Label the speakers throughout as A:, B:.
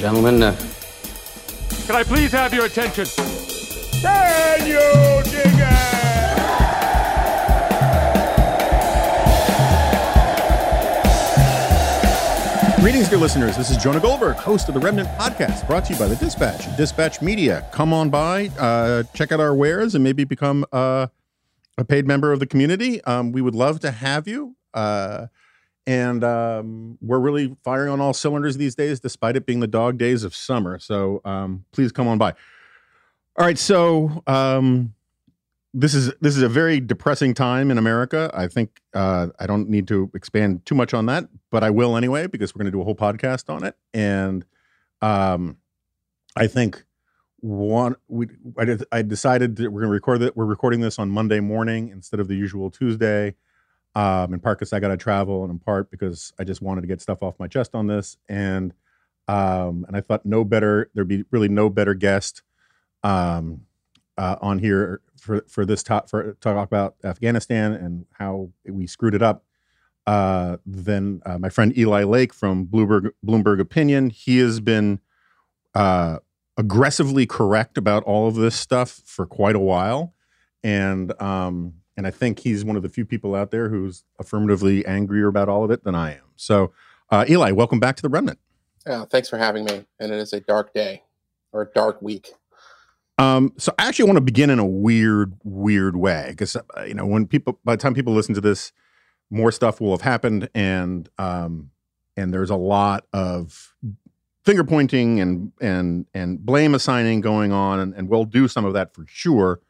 A: gentlemen. Uh,
B: Can I please have your attention? Can you dig it?
C: Greetings, dear listeners. This is Jonah Goldberg, host of the Remnant Podcast, brought to you by the Dispatch Dispatch Media. Come on by, uh, check out our wares, and maybe become uh, a paid member of the community. Um, we would love to have you. Uh, and um, we're really firing on all cylinders these days, despite it being the dog days of summer. So um, please come on by. All right, so um, this is this is a very depressing time in America. I think uh, I don't need to expand too much on that, but I will anyway because we're going to do a whole podcast on it. And um, I think one we I, I decided that we're going to record that we're recording this on Monday morning instead of the usual Tuesday. Um, in part because I got to travel, and in part because I just wanted to get stuff off my chest on this. And um, and I thought no better there'd be really no better guest um, uh, on here for for this talk for talk about Afghanistan and how we screwed it up. Uh, than uh, my friend Eli Lake from Bloomberg Bloomberg Opinion. He has been uh, aggressively correct about all of this stuff for quite a while, and um, and I think he's one of the few people out there who's affirmatively angrier about all of it than I am. So, uh, Eli, welcome back to the Remnant.
D: Yeah, thanks for having me. And it is a dark day or a dark week.
C: Um, so I actually want to begin in a weird, weird way because uh, you know when people, by the time people listen to this, more stuff will have happened, and um, and there's a lot of finger pointing and and and blame assigning going on, and, and we'll do some of that for sure.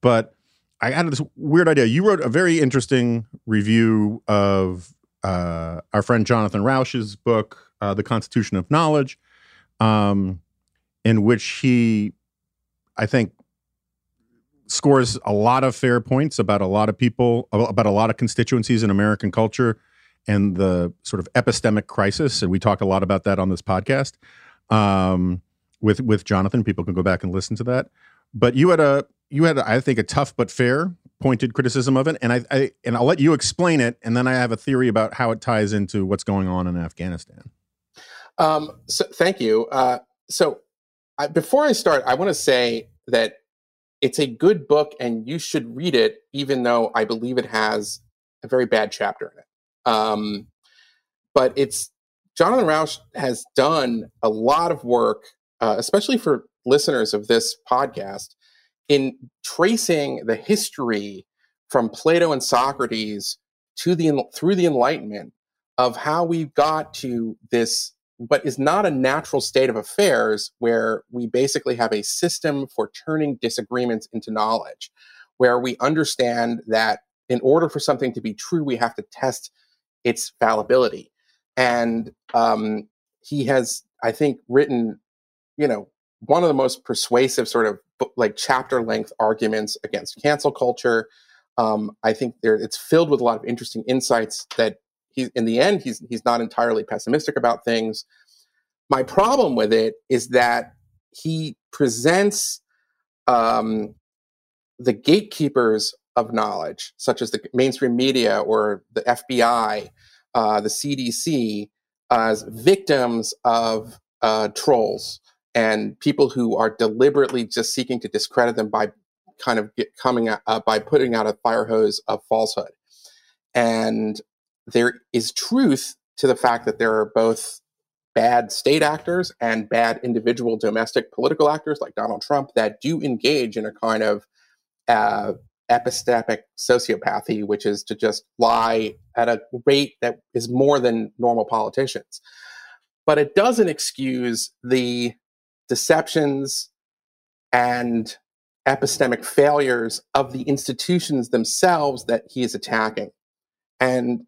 C: But I had this weird idea. You wrote a very interesting review of uh, our friend Jonathan Rauch's book, uh, "The Constitution of Knowledge," um, in which he I think scores a lot of fair points about a lot of people, about a lot of constituencies in American culture and the sort of epistemic crisis. And we talked a lot about that on this podcast um, with with Jonathan. People can go back and listen to that. But you had a you had I think a tough but fair pointed criticism of it, and I, I and I'll let you explain it, and then I have a theory about how it ties into what's going on in Afghanistan.
D: Um, so thank you. Uh, so I, before I start, I want to say that it's a good book and you should read it, even though I believe it has a very bad chapter in it. Um, but it's Jonathan Rauch has done a lot of work, uh, especially for listeners of this podcast, in tracing the history from Plato and Socrates to the through the Enlightenment of how we got to this but is not a natural state of affairs where we basically have a system for turning disagreements into knowledge, where we understand that in order for something to be true, we have to test its fallibility. And um, he has, I think, written, you know, one of the most persuasive sort of like chapter length arguments against cancel culture. Um, I think there it's filled with a lot of interesting insights that he's in the end he's he's not entirely pessimistic about things. My problem with it is that he presents um, the gatekeepers of knowledge, such as the mainstream media or the FBI, uh, the CDC, as victims of uh, trolls and people who are deliberately just seeking to discredit them by kind of coming out, uh, by putting out a fire hose of falsehood. And there is truth to the fact that there are both bad state actors and bad individual domestic political actors like Donald Trump that do engage in a kind of uh, epistemic sociopathy, which is to just lie at a rate that is more than normal politicians. But it doesn't excuse the deceptions and epistemic failures of the institutions themselves that he is attacking. And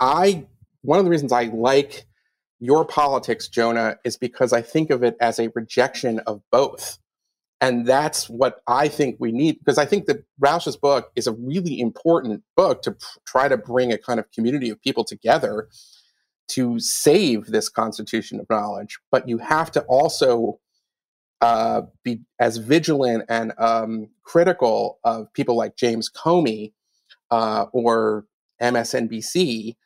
D: I, one of the reasons I like your politics, Jonah, is because I think of it as a rejection of both. And that's what I think we need, because I think that Rauch's book is a really important book to pr- try to bring a kind of community of people together to save this constitution of knowledge. But you have to also uh, be as vigilant and um, critical of people like James Comey uh, or MSNBC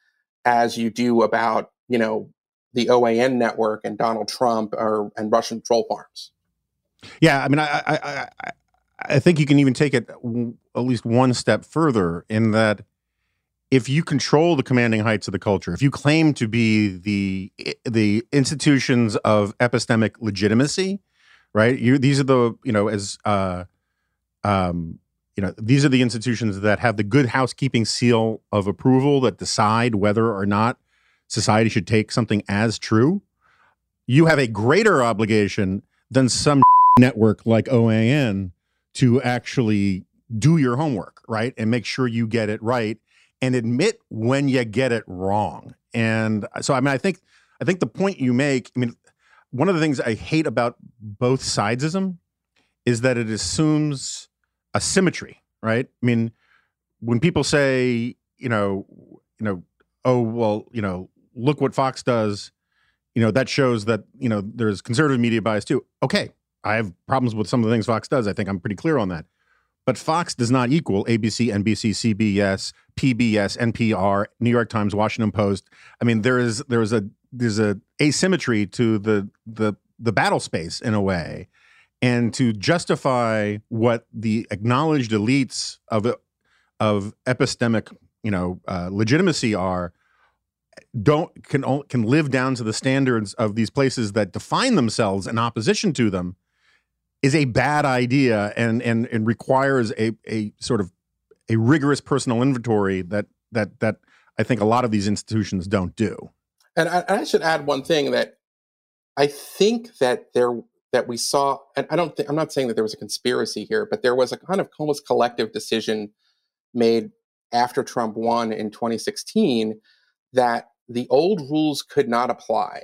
D: as you do about, you know, the OAN network and Donald Trump or and Russian troll farms.
C: Yeah, I mean, I, I, I, I think you can even take it at least one step further in that if you control the commanding heights of the culture, if you claim to be the the institutions of epistemic legitimacy, right? You these are the you know as uh, um, you know these are the institutions that have the good housekeeping seal of approval that decide whether or not society should take something as true. You have a greater obligation than some network like OAN to actually do your homework, right? And make sure you get it right and admit when you get it wrong. And so I mean I think I think the point you make, I mean one of the things I hate about both sidesism is that it assumes a symmetry, right? I mean, when people say, you know, you know, oh well, you know, look what Fox does, you know, that shows that you know there's conservative media bias too. Okay, I have problems with some of the things Fox does. I think I'm pretty clear on that. But Fox does not equal ABC, NBC, CBS, PBS, NPR, New York Times, Washington Post. I mean, there is there is a there's a asymmetry to the the the battle space in a way, and to justify what the acknowledged elites of of epistemic you know uh, legitimacy are don't can can live down to the standards of these places that define themselves in opposition to them is a bad idea and and and requires a a sort of a rigorous personal inventory that that that I think a lot of these institutions don't do.
D: And I, I should add one thing that I think that there that we saw, and I don't I'm not saying that there was a conspiracy here, but there was a kind of almost collective decision made after Trump won in 2016 that the old rules could not apply.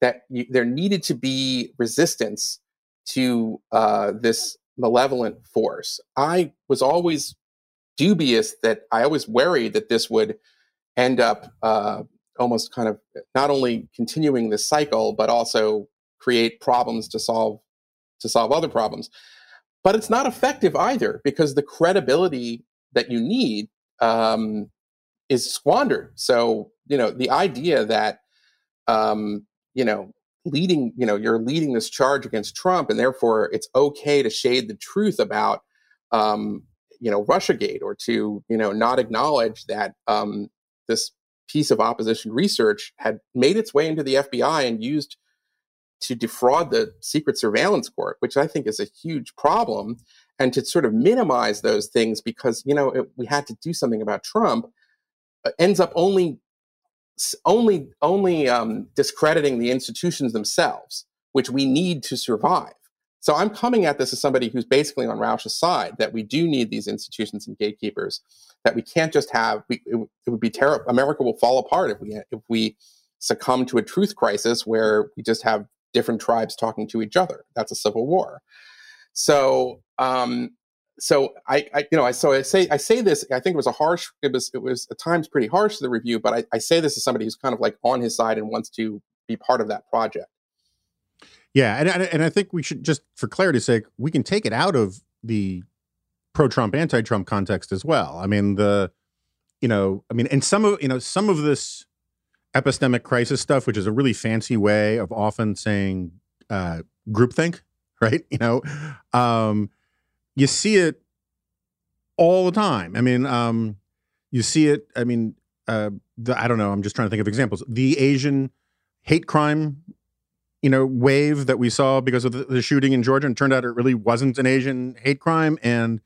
D: That you, there needed to be resistance to uh, this malevolent force. I was always dubious that I always worried that this would end up uh, almost kind of not only continuing this cycle, but also create problems to solve to solve other problems. But it's not effective either because the credibility that you need um, is squandered. So you know the idea that um, you know leading, you know, you're leading this charge against Trump, and therefore it's okay to shade the truth about, um, you know, RussiaGate, or to, you know, not acknowledge that um, this piece of opposition research had made its way into the FBI and used to defraud the Secret Surveillance Court, which I think is a huge problem, and to sort of minimize those things because you know it, we had to do something about Trump, uh, ends up only only only um, discrediting the institutions themselves, which we need to survive. So I'm coming at this as somebody who's basically on Rauch's side that we do need these institutions and gatekeepers. That we can't just have. We, it, it would be terrible. America will fall apart if we if we succumb to a truth crisis where we just have different tribes talking to each other. That's a civil war. So um, so I, I, you know, I so I say I say this. I think it was a harsh. It was it was at times pretty harsh to the review, but I, I say this as somebody who's kind of like on his side and wants to be part of that project.
C: Yeah, and and I think we should just, for clarity's sake, we can take it out of the pro-Trump, anti-Trump context as well. I mean the, you know, I mean, and some of you know some of this epistemic crisis stuff, which is a really fancy way of often saying uh, groupthink, right? You know, um, you see it all the time. I mean, um, you see it. I mean, uh, the, I don't know. I'm just trying to think of examples. The Asian hate crime, you know, wave that we saw because of the, the shooting in Georgia, and turned out it really wasn't an Asian hate crime, and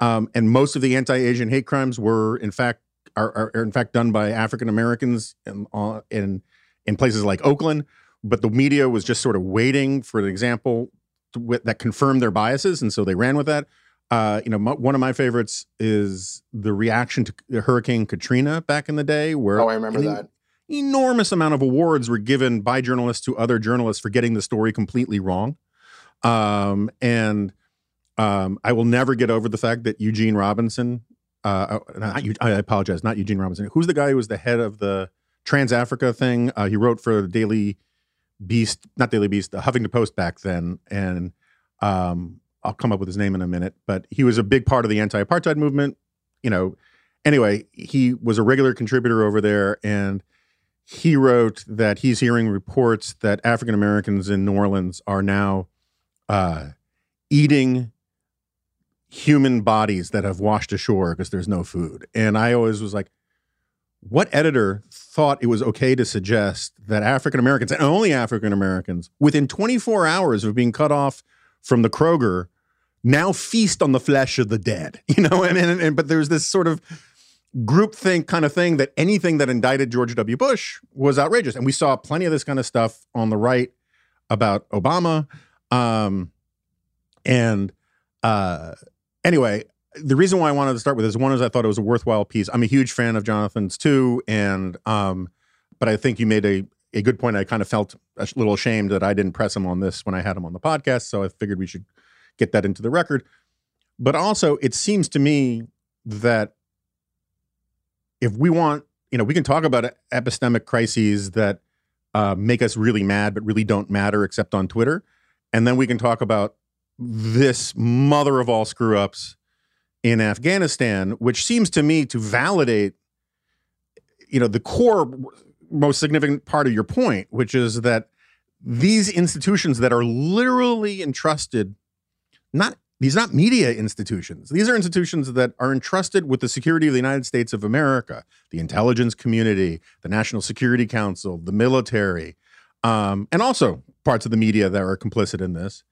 C: um, and most of the anti-Asian hate crimes were, in fact, are, are, are in fact done by African Americans in, uh, in in places like Oakland. But the media was just sort of waiting for an example that confirmed their biases, and so they ran with that. Uh, you know, one of my favorites is the reaction to Hurricane Katrina back in the day, where
D: oh, I remember that
C: enormous amount of awards were given by journalists to other journalists for getting the story completely wrong. Um, and um, I will never get over the fact that Eugene Robinson, uh, uh not, I apologize, not Eugene Robinson. Who's the guy who was the head of the Trans Africa thing? Uh, he wrote for the Daily Beast, not Daily Beast, the Huffington Post back then, and um, I'll come up with his name in a minute, but he was a big part of the anti-apartheid movement. You know, anyway, he was a regular contributor over there, and he wrote that he's hearing reports that African Americans in New Orleans are now uh, eating human bodies that have washed ashore because there's no food. And I always was like, what editor thought it was okay to suggest that African Americans and only African Americans, within 24 hours of being cut off from the Kroger, now feast on the flesh of the dead? You know, and, and, and but there's this sort of groupthink kind of thing that anything that indicted George W. Bush was outrageous. And we saw plenty of this kind of stuff on the right about Obama. Um, and uh, anyway, the reason why I wanted to start with this one is I thought it was a worthwhile piece. I'm a huge fan of Jonathan's too, and um, but I think you made a a good point. I kind of felt a little ashamed that I didn't press him on this when I had him on the podcast, so I figured we should get that into the record. But also, it seems to me that if we want, you know, we can talk about epistemic crises that uh, make us really mad, but really don't matter except on Twitter, and then we can talk about this mother of all screw ups in Afghanistan, which seems to me to validate, you know, the core, most significant part of your point, which is that these institutions that are literally entrusted, not these are not media institutions. These are institutions that are entrusted with the security of the United States of America, the intelligence community, the National Security Council, the military, um, and also parts of the media that are complicit in this.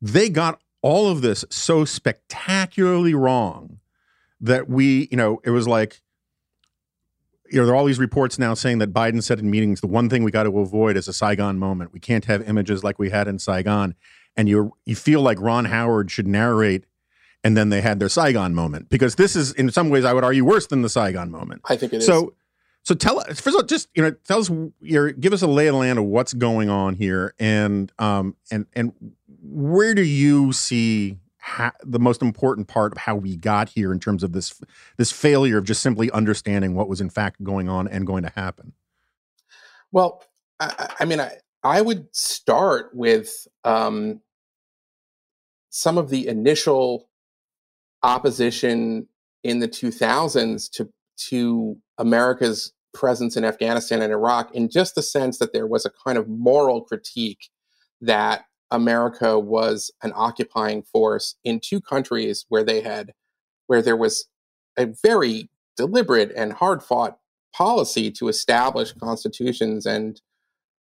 C: They got all of this so spectacularly wrong that we, you know, it was like, you know, there are all these reports now saying that Biden said in meetings the one thing we got to avoid is a Saigon moment. We can't have images like we had in Saigon, and you you feel like Ron Howard should narrate, and then they had their Saigon moment because this is in some ways I would argue worse than the Saigon moment.
D: I think it is.
C: So, so tell us first of all, just you know, tell us your give us a lay of the land of what's going on here, and um and and where do you see ha- the most important part of how we got here in terms of this this failure of just simply understanding what was in fact going on and going to happen?
D: Well, I, I mean, I I would start with um, some of the initial opposition in the 2000s to to America's presence in Afghanistan and Iraq in just the sense that there was a kind of moral critique that America was an occupying force in two countries where they had, where there was a very deliberate and hard fought policy to establish constitutions and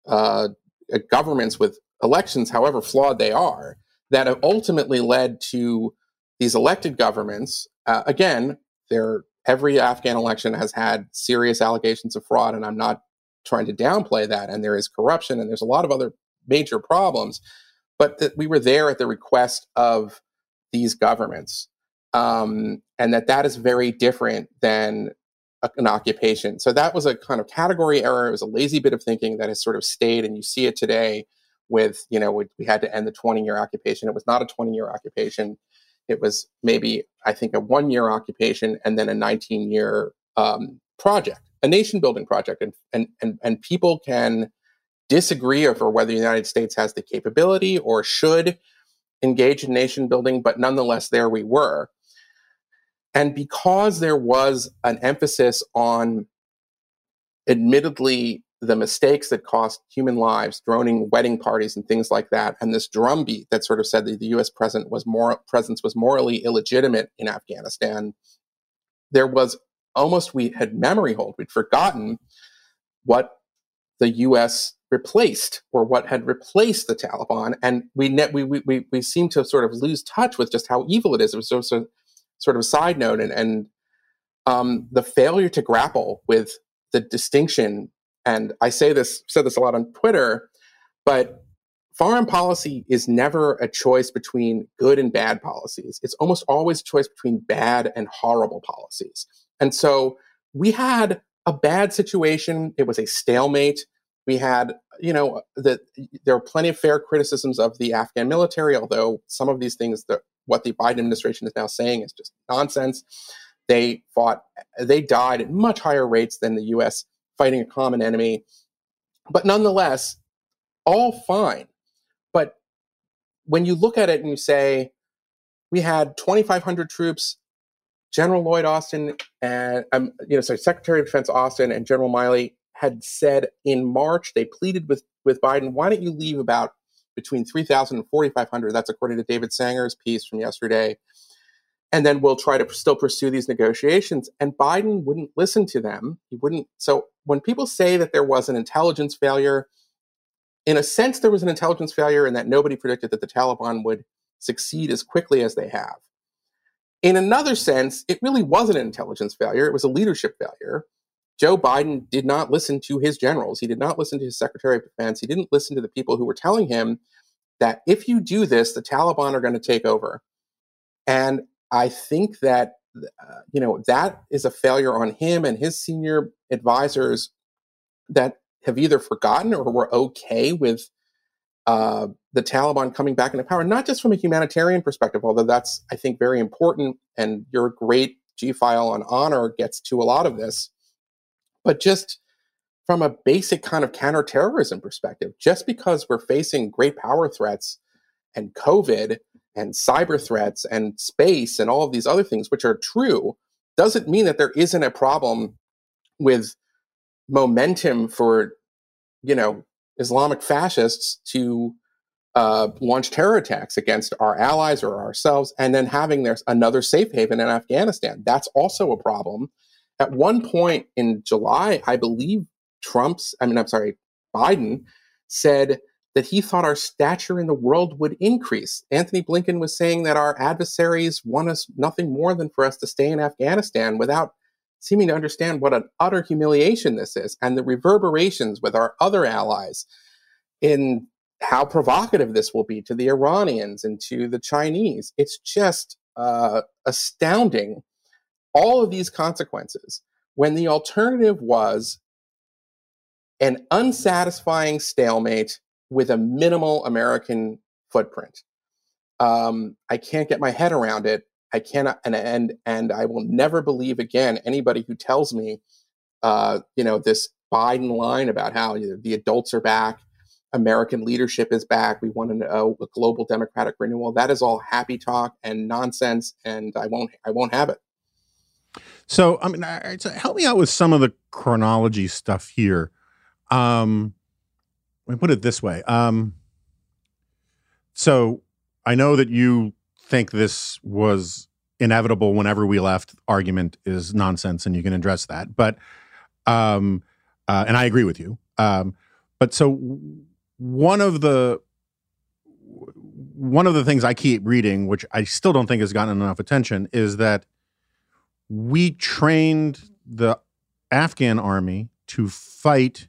D: uh, governments with elections, however flawed they are, that have ultimately led to these elected governments. Uh, again, every Afghan election has had serious allegations of fraud, and I'm not trying to downplay that. And there is corruption, and there's a lot of other major problems but that we were there at the request of these governments, um, and that that is very different than an occupation. So that was a kind of category error. It was a lazy bit of thinking that has sort of stayed, and you see it today with you know we, had to end the 20 year occupation. It was not a 20 year occupation. It was maybe I think a one year occupation and then a 19 year um, project, a nation building project, and and and and people can disagree over whether the United States has the capability or should engage in nation building, but nonetheless, there we were. And because there was an emphasis on admittedly the mistakes that cost human lives, droning wedding parties and things like that, and this drumbeat that sort of said that the U.S. president was presence was morally illegitimate in Afghanistan, there was almost we had memory hold. We'd forgotten what the U.S replaced or what had replaced the Taliban. And we, ne- we, we, we seem to sort of lose touch with just how evil it is. It was sort of a side note. And, and um, the failure to grapple with the distinction, and I say this, said this a lot on Twitter, but foreign policy is never a choice between good and bad policies. It's almost always a choice between bad and horrible policies. And so we had a bad situation. It was a stalemate we had, you know, that there are plenty of fair criticisms of the Afghan military, although some of these things that what the Biden administration is now saying is just nonsense. They fought, they died at much higher rates than the U.S. fighting a common enemy, but nonetheless, all fine. But when you look at it and you say, we had 2,500 troops, General Lloyd Austin and um, you know, sorry, Secretary of Defense Austin and General Milley had said in March, they pleaded with, with Biden, why don't you leave about between 3,000 and 4,500? That's according to David Sanger's piece from yesterday. And then we'll try to still pursue these negotiations. And Biden wouldn't listen to them. He wouldn't. So when people say that there was an intelligence failure, in a sense, there was an intelligence failure and that nobody predicted that the Taliban would succeed as quickly as they have. In another sense, it really wasn't an intelligence failure, it was a leadership failure. Joe Biden did not listen to his generals. He did not listen to his Secretary of Defense. He didn't listen to the people who were telling him that if you do this, the Taliban are going to take over. And I think that uh, you know that is a failure on him and his senior advisors that have either forgotten or were okay with uh, the Taliban coming back into power, not just from a humanitarian perspective, although that's, I think, very important. And your great G file on honor gets to a lot of this, but just from a basic kind of counterterrorism perspective, just because we're facing great power threats and COVID and cyber threats and space and all of these other things, which are true, doesn't mean that there isn't a problem with momentum for, you know, Islamic fascists to uh, launch terror attacks against our allies or ourselves, and then having there's another safe haven in Afghanistan. That's also a problem. At one point in July, I believe Trump's, I mean, I'm sorry, Biden said that he thought our stature in the world would increase. Antony Blinken was saying that our adversaries want us nothing more than for us to stay in Afghanistan without seeming to understand what an utter humiliation this is and the reverberations with our other allies in how provocative this will be to the Iranians and to the Chinese. It's just uh, astounding. All of these consequences when the alternative was an unsatisfying stalemate with a minimal American footprint. Um, I can't get my head around it. I cannot, and and and I will never believe again anybody who tells me, uh, you know, this Biden line about how you know, the adults are back, American leadership is back. We want a, a global democratic renewal. That is all happy talk and nonsense, and I won't I won't have it.
C: So, I mean, so help me out with some of the chronology stuff here. Um, let me put it this way. Um, so I know that you think this was inevitable whenever we left argument is nonsense and you can address that but um uh, and i agree with you um but so one of the one of the things i keep reading which i still don't think has gotten enough attention is that we trained the afghan army to fight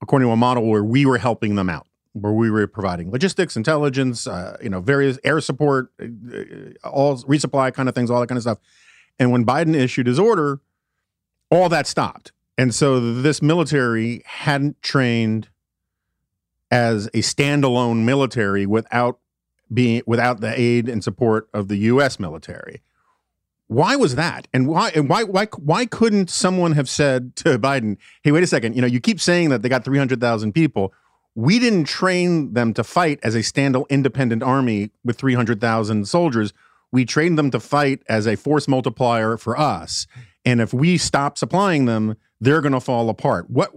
C: according to a model where we were helping them out where we were providing logistics, intelligence, uh, you know, various air support, uh, uh, all resupply kind of things, all that kind of stuff. And when Biden issued his order, all that stopped. And so this military hadn't trained as a standalone military without being without the aid and support of the US military. Why was that? And why and why why why couldn't someone have said to Biden, "Hey, wait a second, you know, you keep saying that they got 300,000 people we didn't train them to fight as a standalone independent army with 300,000 soldiers. We trained them to fight as a force multiplier for us. And if we stop supplying them, they're going to fall apart. What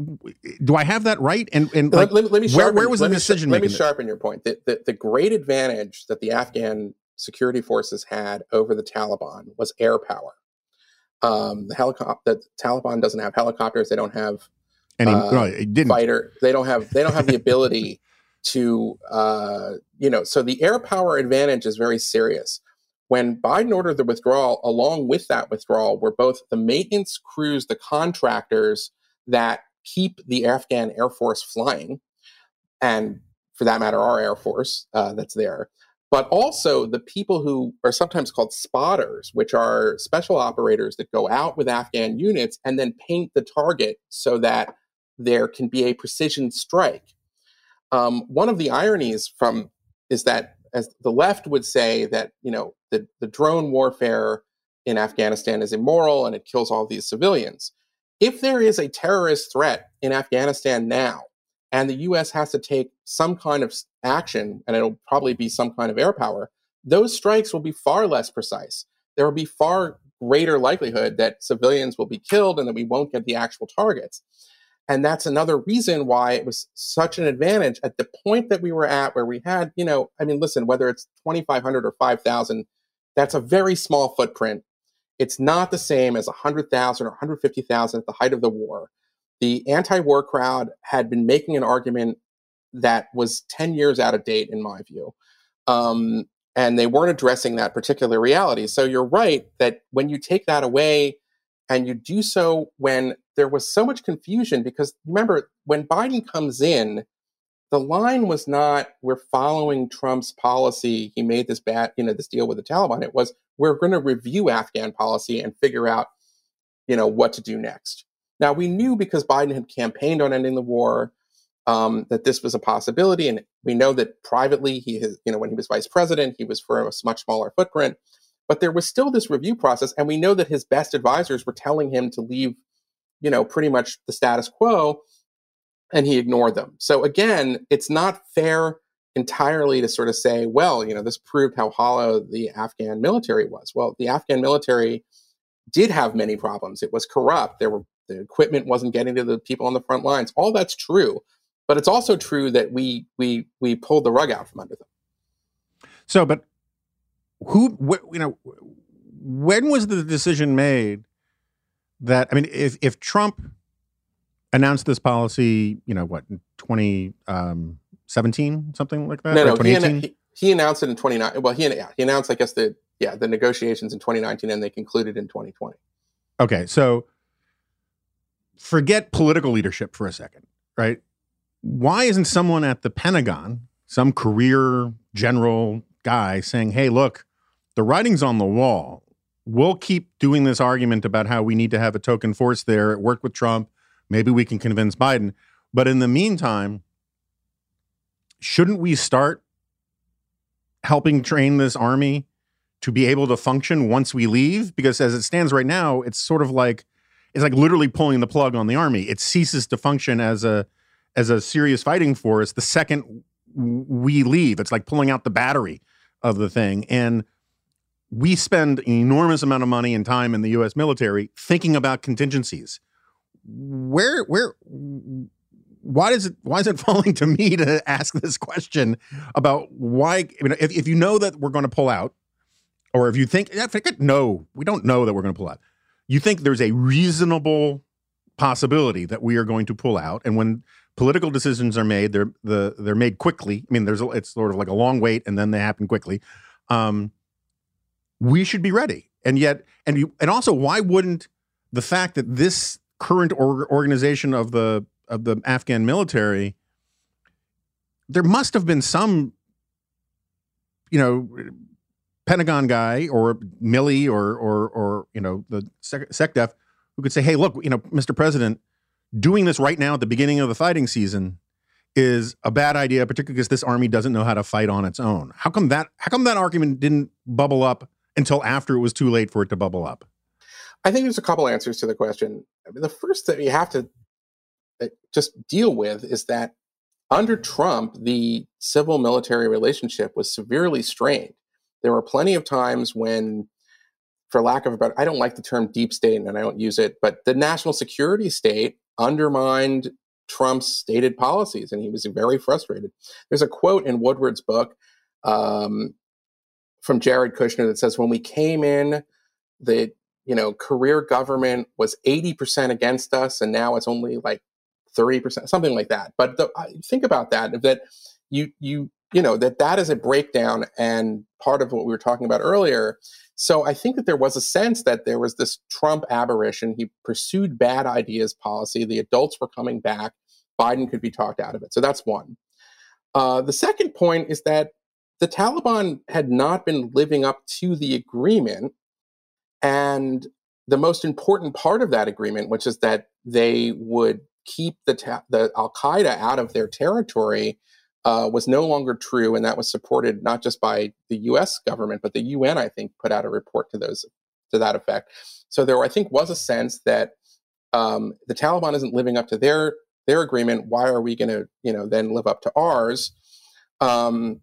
C: do I have that right? And and like,
D: let, let, me
C: sharpen, where, where was the decision
D: making?
C: Let
D: me sharpen your point. The, the, the great advantage that the Afghan security forces had over the Taliban was air power. Um, the helicopter, the Taliban doesn't have helicopters. They don't have
C: any uh, no, he didn't.
D: fighter. They don't have they don't have the ability to uh, you know. So the air power advantage is very serious. When Biden ordered the withdrawal, along with that withdrawal, were both the maintenance crews, the contractors that keep the Afghan Air Force flying, and for that matter, our Air Force uh, that's there, but also the people who are sometimes called spotters, which are special operators that go out with Afghan units and then paint the target so that there can be a precision strike. Um, one of the ironies from is that as the left would say that you know the, the drone warfare in Afghanistan is immoral and it kills all these civilians. If there is a terrorist threat in Afghanistan now, and the US has to take some kind of action, and it'll probably be some kind of air power, those strikes will be far less precise. There will be far greater likelihood that civilians will be killed and that we won't get the actual targets. And that's another reason why it was such an advantage at the point that we were at, where we had, you know, I mean, listen, whether it's 2,500 or 5,000, that's a very small footprint. It's not the same as 100,000 or 150,000 at the height of the war. The anti war crowd had been making an argument that was 10 years out of date, in my view. Um, and they weren't addressing that particular reality. So you're right that when you take that away, and you do so when there was so much confusion, because remember, when Biden comes in, the line was not we're following Trump's policy. He made this bad, you know, this deal with the Taliban. It was we're going to review Afghan policy and figure out, you know, what to do next. Now we knew because Biden had campaigned on ending the war um, that this was a possibility, and we know that privately he has, you know, when he was vice president, he was for a much smaller footprint. But there was still this review process, and we know that his best advisors were telling him to leave, you know, pretty much the status quo, and he ignored them. So again, it's not fair entirely to sort of say, well, you know, this proved how hollow the Afghan military was. Well, the Afghan military did have many problems. It was corrupt. There were the equipment wasn't getting to the people on the front lines. All that's true, but it's also true that we we we pulled the rug out from under them.
C: So, but who, wh- you know, when was the decision made that, I mean, if, if Trump announced this policy, you know, what, 2017, um, something like that?
D: No, no, he, he, he, announced it in 2019. Well, he, yeah, he announced, I guess, the, yeah, the negotiations in 2019 and they concluded in 2020.
C: Okay. So forget political leadership for a second, right? Why isn't someone at the Pentagon, some career general guy saying, hey, look, the writing's on the wall. We'll keep doing this argument about how we need to have a token force there. It worked with Trump. Maybe we can convince Biden. But in the meantime, shouldn't we start helping train this army to be able to function once we leave? Because as it stands right now, it's sort of like it's like literally pulling the plug on the army. It ceases to function as a as a serious fighting force the second we leave. It's like pulling out the battery of the thing. And we spend an enormous amount of money and time in the US military thinking about contingencies. Where where why does it why is it falling to me to ask this question about why I mean, if, if you know that we're going to pull out or if you think no we don't know that we're going to pull out you think there's a reasonable possibility that we are going to pull out and when political decisions are made. They're the they're made quickly. I mean, there's it's sort of like a long wait, and then they happen quickly. Um, we should be ready, and yet, and you, and also, why wouldn't the fact that this current or, organization of the of the Afghan military, there must have been some, you know, Pentagon guy or Milley or or or you know the SecDef who could say, hey, look, you know, Mr. President doing this right now at the beginning of the fighting season is a bad idea, particularly because this army doesn't know how to fight on its own. How come that? How come that argument didn't bubble up until after it was too late for it to bubble up?
D: I think there's a couple answers to the question. I mean, the first that you have to uh, just deal with is that under Trump, the civil military relationship was severely strained. There were plenty of times when, for lack of a better, I don't like the term deep state and I don't use it, but the national security state undermined Trump's stated policies, and he was very frustrated. There's a quote in Woodward's book um, from Jared Kushner that says, "When we came in, the you know career government was 80% against us, and now it's only like 30%, something like that." But the, think about that: that you you you know that that is a breakdown, and part of what we were talking about earlier so I think that there was a sense that there was this Trump aberration. He pursued bad ideas policy. The adults were coming back. Biden could be talked out of it. So that's one. Uh, the second point is that the Taliban had not been living up to the agreement. And the most important part of that agreement, which is that they would keep the, ta- the Al Qaeda out of their territory, uh, was no longer true, and that was supported not just by the U.S. government, but the UN, I think, put out a report to those to that effect. So there, I think, was a sense that um, the Taliban isn't living up to their their agreement. Why are we going to, you know, then live up to ours? Um,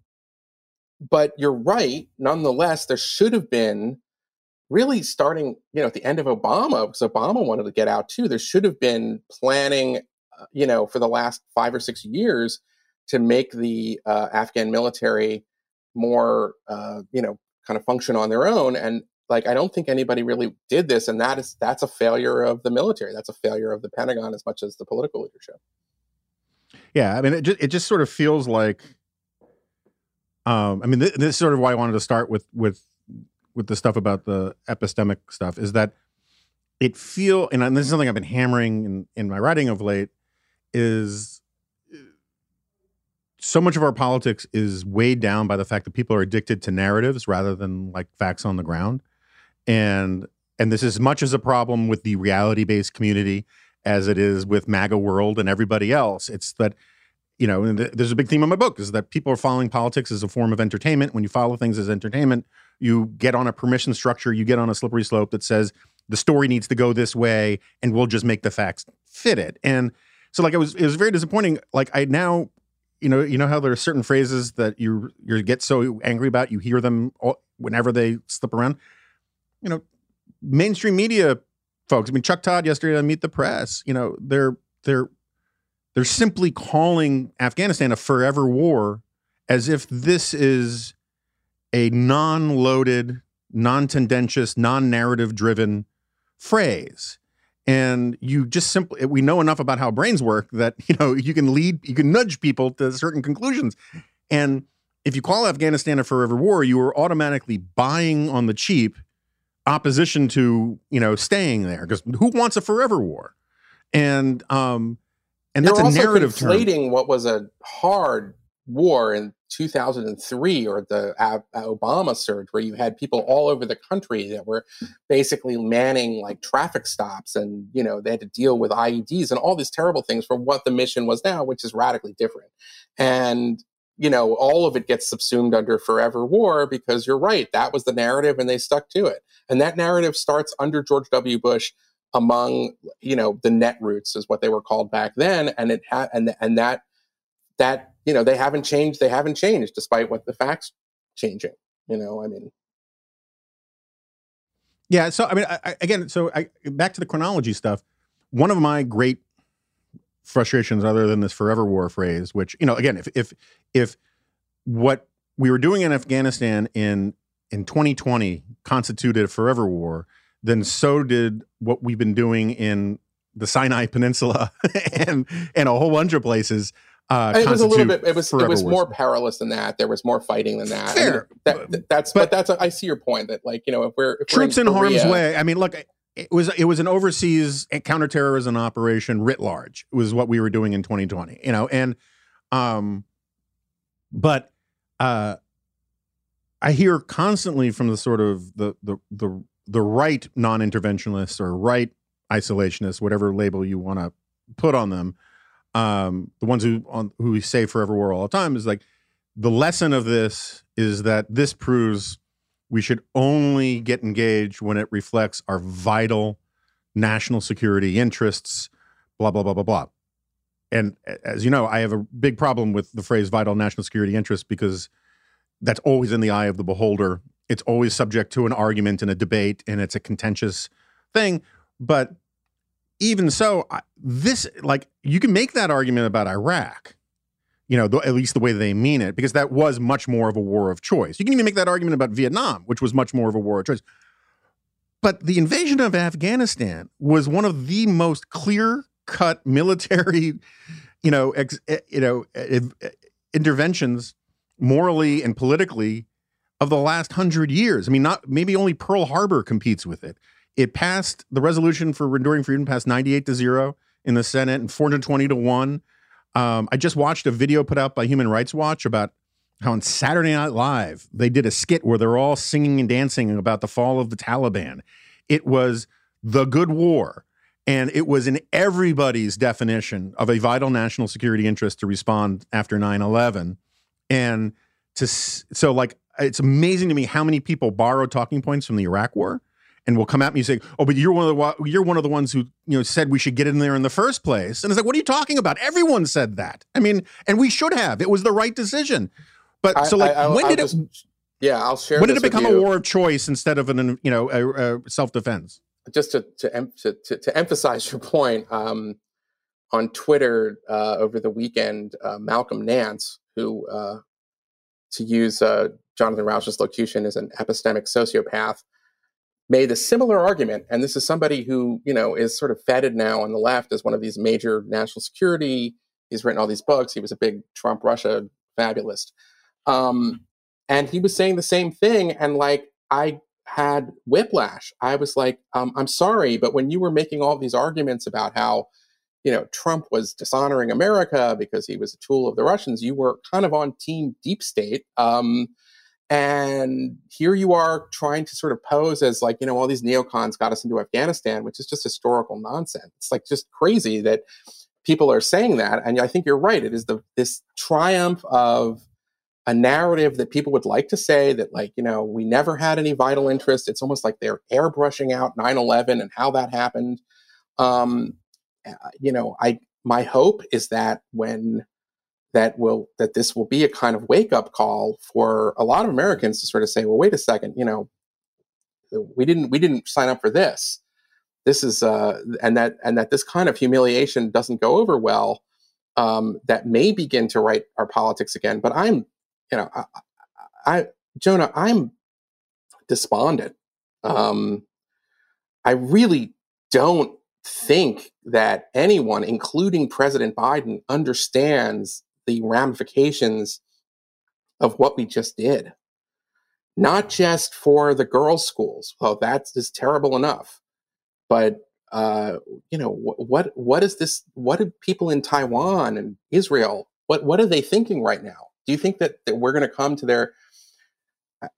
D: but you're right. Nonetheless, there should have been really starting, you know, at the end of Obama, because Obama wanted to get out too. There should have been planning you know, for the last five or six years to make the uh, Afghan military more, uh, you know, kind of function on their own. And like, I don't think anybody really did this. And that is, that's a failure of the military. That's a failure of the Pentagon as much as the political leadership.
C: Yeah. I mean, it just, it just sort of feels like, um, I mean, th- this is sort of why I wanted to start with, with, with the stuff about the epistemic stuff is that it feel and this is something I've been hammering in, in my writing of late is so much of our politics is weighed down by the fact that people are addicted to narratives rather than like facts on the ground. And and this is much as a problem with the reality based community as it is with maga world and everybody else. It's that you know there's a big theme in my book is that people are following politics as a form of entertainment. When you follow things as entertainment you get on a permission structure you get on a slippery slope that says the story needs to go this way and we'll just make the facts fit it. And so like it was it was very disappointing. Like i now you know, you know how there are certain phrases that you you get so angry about, you hear them all, whenever they slip around. You know, mainstream media folks. I mean, Chuck Todd yesterday on Meet the Press. You know, they're they're they're simply calling Afghanistan a forever war, as if this is a non-loaded, non-tendentious, non-narrative driven phrase and you just simply we know enough about how brains work that you know you can lead you can nudge people to certain conclusions and if you call afghanistan a forever war you are automatically buying on the cheap opposition to you know staying there because who wants a forever war and um and
D: You're
C: that's a narrative
D: conflating
C: term.
D: what was a hard war in 2003 or the Obama surge, where you had people all over the country that were basically manning like traffic stops and, you know, they had to deal with IEDs and all these terrible things for what the mission was now, which is radically different. And, you know, all of it gets subsumed under forever war because you're right. That was the narrative and they stuck to it. And that narrative starts under George W. Bush among, you know, the netroots is what they were called back then. And it had, and, and that, that you know they haven't changed they haven't changed despite what the facts changing you know i mean
C: yeah so i mean I, again so I, back to the chronology stuff one of my great frustrations other than this forever war phrase which you know again if if if what we were doing in afghanistan in in 2020 constituted a forever war then so did what we've been doing in the Sinai Peninsula and and a whole bunch of places uh,
D: it was a little bit. It was. It was more perilous than that. There was more fighting than that.
C: Fair.
D: That, that, that's. But, but that's. A, I see your point. That like you know if we're if
C: troops
D: we're in,
C: in
D: Korea,
C: harm's way. I mean, look, it was it was an overseas counterterrorism operation writ large. It was what we were doing in 2020. You know, and um, but uh, I hear constantly from the sort of the the the the right non-interventionists or right isolationists, whatever label you want to put on them um, the ones who on who we say forever war all the time is like the lesson of this is that this proves we should only get engaged when it reflects our vital national security interests blah blah blah blah blah. And as you know i have a big problem with the phrase vital national security interests because that's always in the eye of the beholder. It's always subject to an argument and a debate and it's a contentious thing. But even so, this like you can make that argument about Iraq, you know, at least the way they mean it, because that was much more of a war of choice. You can even make that argument about Vietnam, which was much more of a war of choice. But the invasion of Afghanistan was one of the most clear-cut military, you know, ex, eh, you know, eh, interventions morally and politically of the last hundred years. I mean, not maybe only Pearl Harbor competes with it. It passed the resolution for enduring freedom passed 98 to 0 in the Senate and 420 to 1. Um, I just watched a video put out by Human Rights Watch about how on Saturday Night Live they did a skit where they're all singing and dancing about the fall of the Taliban. It was the good war. And it was in everybody's definition of a vital national security interest to respond after 9 11. And to, so, like, it's amazing to me how many people borrow talking points from the Iraq war and will come at me and say, "Oh, but you're one of the you're one of the ones who you know said we should get in there in the first place." And it's like, "What are you talking about? Everyone said that. I mean, and we should have. It was the right decision." But I, so, like, I, when I'll did
D: just,
C: it?
D: Yeah, I'll share.
C: When did it become a war of choice instead of an you know a, a self defense?
D: Just to to, to to, to emphasize your point, um, on Twitter uh, over the weekend uh, Malcolm Nance, who, uh, to use uh, Jonathan Rauch's locution, is an epistemic sociopath, made a similar argument. And this is somebody who, you know, is sort of feted now on the left as one of these major national security. He's written all these books. He was a big Trump Russia fabulist. Um, and he was saying the same thing. And like, I had whiplash. I was like, um, I'm sorry, but when you were making all these arguments about how, you know, Trump was dishonoring America because he was a tool of the Russians, you were kind of on team deep state. Um, and here you are trying to sort of pose as like, you know, all these neocons got us into Afghanistan, which is just historical nonsense. It's like just crazy that people are saying that. And I think you're right. It is the this triumph of a narrative that people would like to say that like you know we never had any vital interest it's almost like they're airbrushing out 9-11 and how that happened um, uh, you know i my hope is that when that will that this will be a kind of wake up call for a lot of americans to sort of say well wait a second you know we didn't we didn't sign up for this this is uh and that and that this kind of humiliation doesn't go over well um, that may begin to write our politics again but i'm you know, I, I Jonah, I'm despondent. Um, I really don't think that anyone, including President Biden, understands the ramifications of what we just did. Not just for the girls' schools. Well, that's just terrible enough. But uh, you know, what, what what is this? What do people in Taiwan and Israel? What what are they thinking right now? Do you think that, that we're going to come to their?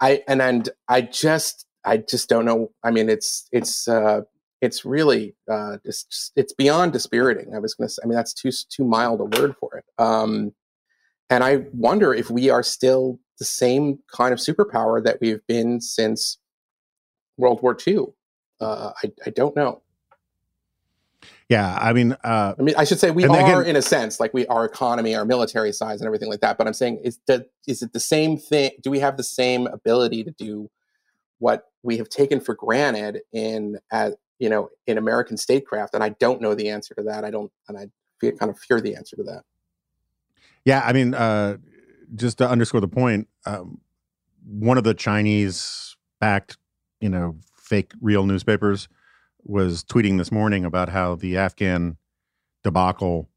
D: I and and I just I just don't know. I mean, it's it's uh, it's really uh, it's, it's beyond dispiriting. I was going to say. I mean, that's too too mild a word for it. Um, and I wonder if we are still the same kind of superpower that we've been since World War II. Uh, I I don't know.
C: Yeah, I mean, uh,
D: I mean, I should say we are again, in a sense like we our economy, our military size, and everything like that. But I'm saying is that is it the same thing? Do we have the same ability to do what we have taken for granted in as you know in American statecraft? And I don't know the answer to that. I don't, and I kind of fear the answer to that.
C: Yeah, I mean, uh, just to underscore the point, um, one of the Chinese-backed, you know, fake real newspapers was tweeting this morning about how the Afghan debacle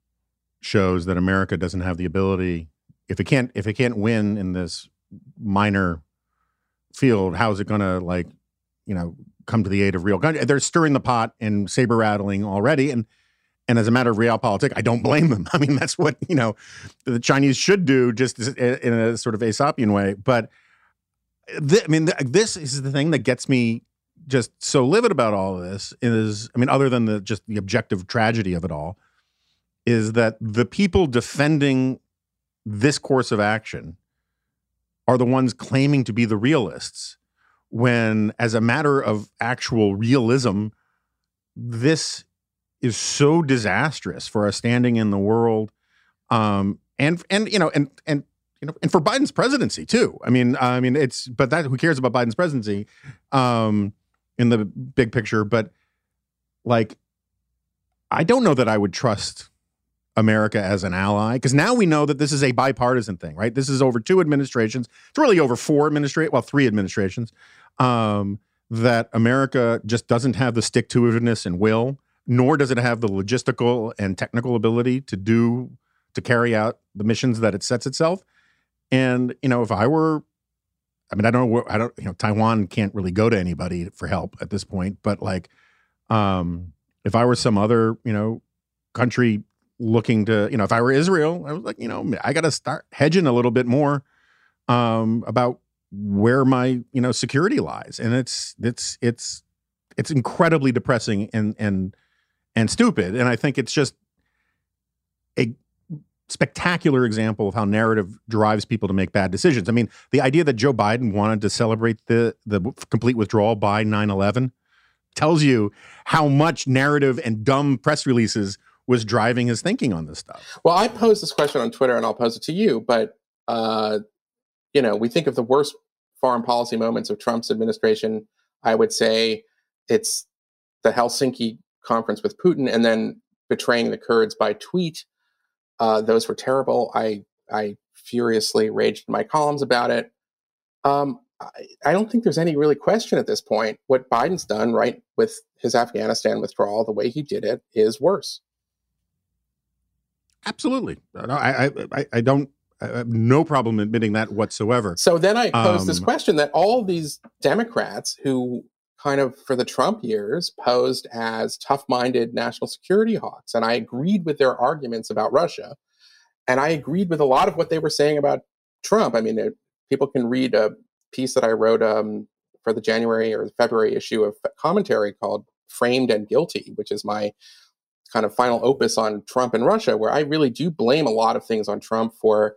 C: shows that America doesn't have the ability if it can't if it can't win in this minor field, how is it going to like you know come to the aid of real country? They're stirring the pot and saber rattling already, and and as a matter of realpolitik, I don't blame them. I mean, that's what you know the Chinese should do, just in a sort of Aesopian way. But th- I mean, th- this is the thing that gets me just so livid about all of this is, I mean, other than the just the objective tragedy of it all, is that the people defending this course of action are the ones claiming to be the realists, when, as a matter of actual realism, this is so disastrous for our standing in the world, um, and and you know, and and you know, and for Biden's presidency too. I mean, I mean, it's but that who cares about Biden's presidency? Um, in the big picture, but like I don't know that I would trust America as an ally because now we know that this is a bipartisan thing, right? This is over two administrations. It's really over four administrations, well, three administrations. Um, that America just doesn't have the stick to itiveness and will, nor does it have the logistical and technical ability to do to carry out the missions that it sets itself. And you know, if I were I mean, I don't know. I don't. You know, Taiwan can't really go to anybody for help at this point. But like, um, if I were some other, you know, country looking to, you know, if I were Israel, I was like, you know, I got to start hedging a little bit more um, about where my, you know, security lies, and it's it's it's it's incredibly depressing and and and stupid. And I think it's just a spectacular example of how narrative drives people to make bad decisions. I mean, the idea that Joe Biden wanted to celebrate the the complete withdrawal by 9/11 tells you how much narrative and dumb press releases was driving his thinking on this stuff.
D: Well, I posed this question on Twitter and I'll pose it to you, but uh, you know, we think of the worst foreign policy moments of Trump's administration, I would say it's the Helsinki conference with Putin and then betraying the Kurds by tweet. Uh, those were terrible. I I furiously raged in my columns about it. Um, I, I don't think there's any really question at this point. What Biden's done, right, with his Afghanistan withdrawal, the way he did it is worse.
C: Absolutely. I, I, I don't I have no problem admitting that whatsoever.
D: So then I pose um, this question that all these Democrats who kind of for the Trump years posed as tough-minded national security hawks and I agreed with their arguments about Russia and I agreed with a lot of what they were saying about Trump. I mean, it, people can read a piece that I wrote um, for the January or February issue of commentary called Framed and Guilty, which is my kind of final opus on Trump and Russia, where I really do blame a lot of things on Trump for,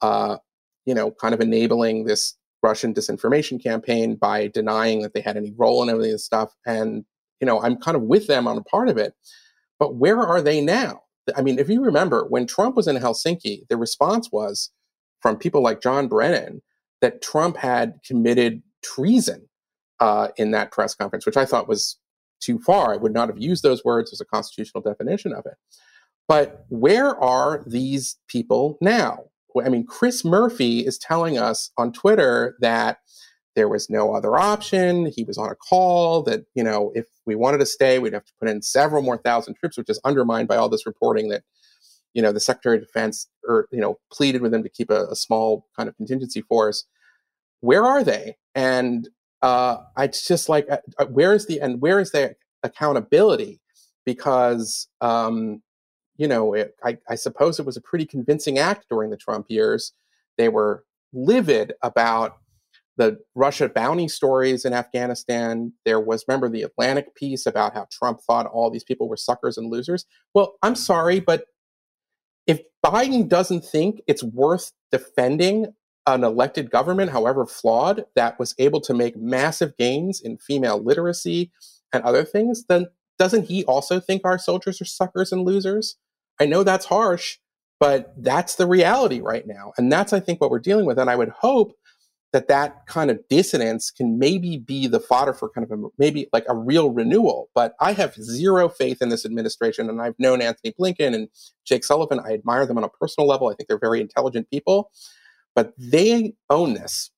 D: uh, you know, kind of enabling this Russian disinformation campaign by denying that they had any role in any of this stuff. And, you know, I'm kind of with them on a part of it. But where are they now? I mean, if you remember, when Trump was in Helsinki, the response was from people like John Brennan that Trump had committed treason uh, in that press conference, which I thought was too far. I would not have used those words as a constitutional definition of it. But where are these people now? I mean, Chris Murphy is telling us on Twitter that there was no other option. He was on a call that, you know, if we wanted to stay, we'd have to put in several more thousand troops, which is undermined by all this reporting that, you know, the Secretary of Defense or, you know, pleaded with them to keep a, a small kind of contingency force. Where are they? And uh, it's just like, uh, uh, where is the and where is the accountability? Because um, you know, it, I, I suppose it was a pretty convincing act during the Trump years. They were livid about the Russia bounty stories in Afghanistan. There was, remember, the Atlantic piece about how Trump thought all these people were suckers and losers. Well, I'm sorry, but if Biden doesn't think it's worth defending an elected government, however flawed, that was able to make massive gains in female literacy and other things, then doesn't he also think our soldiers are suckers and losers? I know that's harsh, but that's the reality right now. And that's, I think, what we're dealing with. And I would hope that that kind of dissonance can maybe be the fodder for kind of a, maybe like a real renewal. But I have zero faith in this administration. And I've known Antony Blinken and Jake Sullivan. I admire them on a personal level. I think they're very intelligent people but they own this.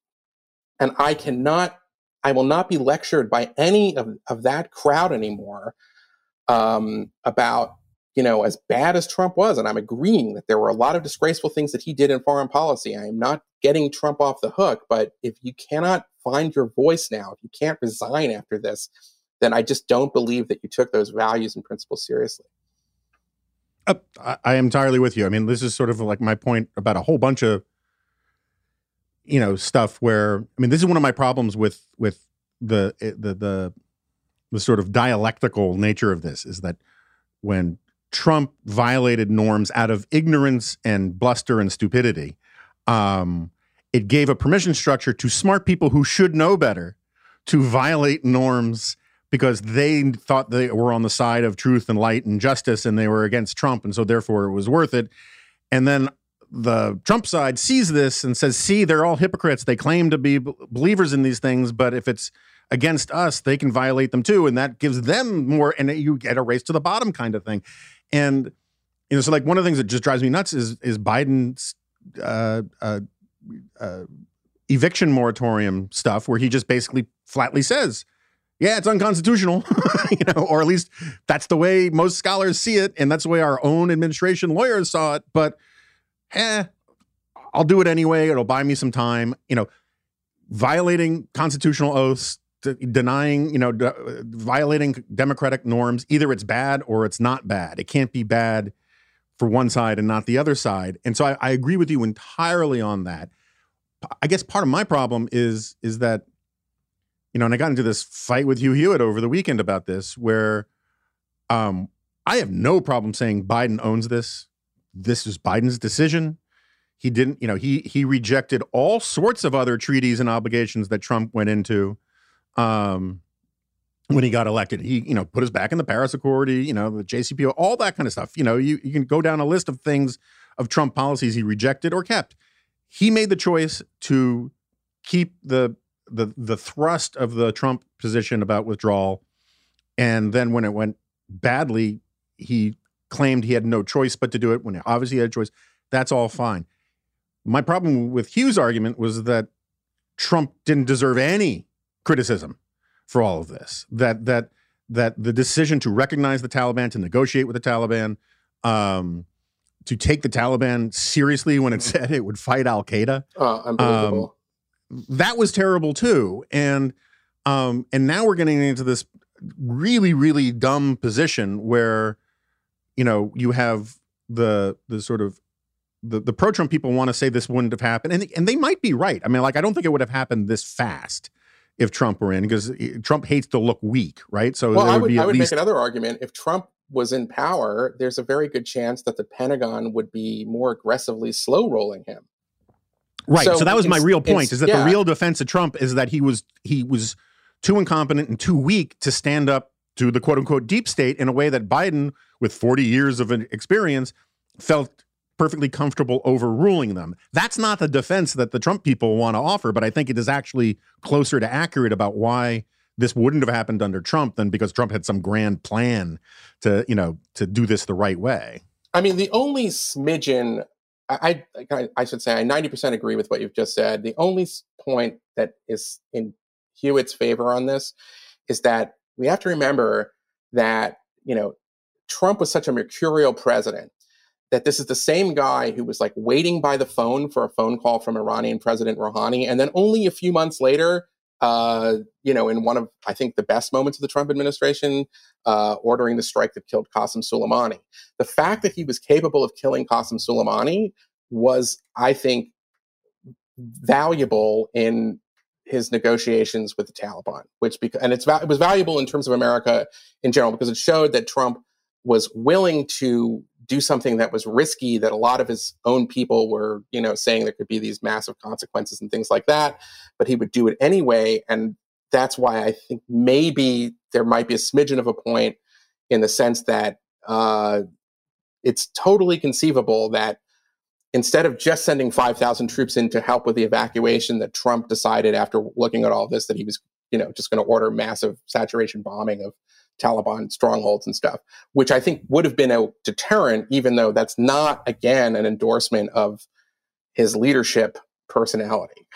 D: And I cannot, I will not be lectured by any of, of that crowd anymore um, about, you know, as bad as Trump was. And I'm agreeing that there were a lot of disgraceful things that he did in foreign policy. I am not getting Trump off the hook. But if you cannot find your voice now, if you can't resign after this, then I just don't believe that you took those values and principles seriously.
C: Uh, I, I am entirely with you. I mean, this is sort of like my point about a whole bunch of you know stuff where I mean this is one of my problems with with the eh, the the the sort of dialectical nature of this is that when Trump violated norms out of ignorance and bluster and stupidity, um, it gave a permission structure to smart people who should know better to violate norms because they thought they were on the side of truth and light and justice and they were against Trump and so therefore it was worth it. And then the Trump side sees this and says, "See, they're all hypocrites. They claim to be believers in these things, but if it's against us, they can violate them too, and that gives them more. And you get a race to the bottom kind of thing. And you know, so like one of the things that just drives me nuts is is Biden's uh, uh, uh, eviction moratorium stuff, where he just basically flatly says." Yeah, it's unconstitutional, you know, or at least that's the way most scholars see it, and that's the way our own administration lawyers saw it. But eh, I'll do it anyway. It'll buy me some time. You know, violating constitutional oaths, denying, you know, violating democratic norms. Either it's bad or it's not bad. It can't be bad for one side and not the other side. And so I, I agree with you entirely on that. I guess part of my problem is is that, you know, and I got into this fight with Hugh Hewitt over the weekend about this, where um, I have no problem saying Biden owns this this is Biden's decision. He didn't, you know, he he rejected all sorts of other treaties and obligations that Trump went into um, when he got elected. He, you know, put his back in the Paris Accord, he, you know, the JCPOA, all that kind of stuff. You know, you, you can go down a list of things of Trump policies he rejected or kept. He made the choice to keep the the the thrust of the Trump position about withdrawal, and then when it went badly, he claimed he had no choice but to do it when he obviously he had a choice. That's all fine. My problem with Hugh's argument was that Trump didn't deserve any criticism for all of this. That that that the decision to recognize the Taliban, to negotiate with the Taliban, um, to take the Taliban seriously when it mm-hmm. said it would fight Al Qaeda,
D: uh.
C: Um, that was terrible too. And um, and now we're getting into this really really dumb position where you know you have the the sort of the, the pro Trump people want to say this wouldn't have happened, and and they might be right. I mean, like I don't think it would have happened this fast if Trump were in because eh, Trump hates to look weak, right?
D: So well, I would, would I would least... make another argument if Trump was in power. There's a very good chance that the Pentagon would be more aggressively slow rolling him.
C: Right. So, so that was my real point: is that yeah. the real defense of Trump is that he was he was too incompetent and too weak to stand up to the quote unquote deep state in a way that Biden, with 40 years of experience, felt perfectly comfortable overruling them. That's not the defense that the Trump people want to offer, but I think it is actually closer to accurate about why this wouldn't have happened under Trump than because Trump had some grand plan to, you know, to do this the right way.
D: I mean, the only smidgen I, I, I should say I 90% agree with what you've just said. The only point that is in Hewitt's favor on this is that we have to remember that, you know, Trump was such a mercurial president that this is the same guy who was like waiting by the phone for a phone call from Iranian President Rouhani. And then only a few months later, uh, you know, in one of, I think, the best moments of the Trump administration, uh, ordering the strike that killed Qasem Soleimani. The fact that he was capable of killing Qasem Soleimani was, I think, valuable in his negotiations with the Taliban, which beca- and it's it was valuable in terms of America in general because it showed that Trump was willing to do something that was risky that a lot of his own people were you know saying there could be these massive consequences and things like that but he would do it anyway and that's why i think maybe there might be a smidgen of a point in the sense that uh, it's totally conceivable that instead of just sending 5000 troops in to help with the evacuation that trump decided after looking at all this that he was you know just going to order massive saturation bombing of Taliban strongholds and stuff, which I think would have been a deterrent, even though that's not, again, an endorsement of his leadership personality.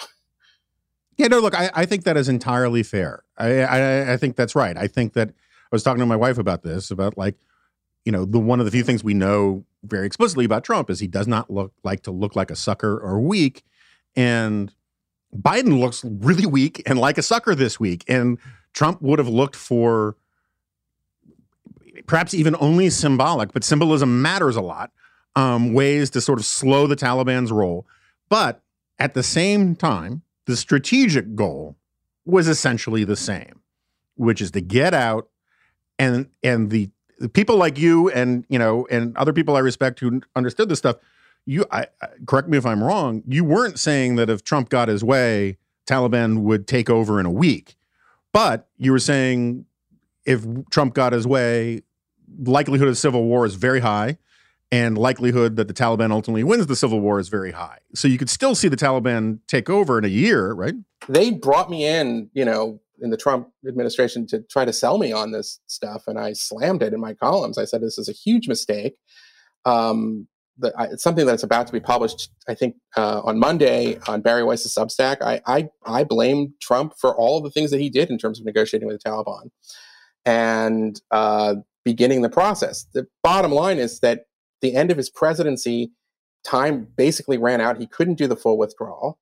C: Yeah, no, look, I, I think that is entirely fair. I, I, I think that's right. I think that I was talking to my wife about this, about like, you know, the one of the few things we know very explicitly about Trump is he does not look like to look like a sucker or weak. And Biden looks really weak and like a sucker this week. And Trump would have looked for perhaps even only symbolic, but symbolism matters a lot, um, ways to sort of slow the Taliban's roll. But at the same time, the strategic goal was essentially the same, which is to get out and and the, the people like you and you know and other people I respect who understood this stuff. You I, correct me if I'm wrong. You weren't saying that if Trump got his way, Taliban would take over in a week, but you were saying if Trump got his way, likelihood of civil war is very high and likelihood that the Taliban ultimately wins the civil war is very high. So you could still see the Taliban take over in a year, right?
D: They brought me in, you know, in the Trump administration to try to sell me on this stuff, and I slammed it in my columns. I said this is a huge mistake. Um, the, I, it's something that's about to be published, I think, uh, on Monday on Bari Weiss's Substack. I, I I blame Trump for all the things that he did in terms of negotiating with the Taliban, and uh, beginning the process. The bottom line is that the end of his presidency, time basically ran out. He couldn't do the full withdrawal.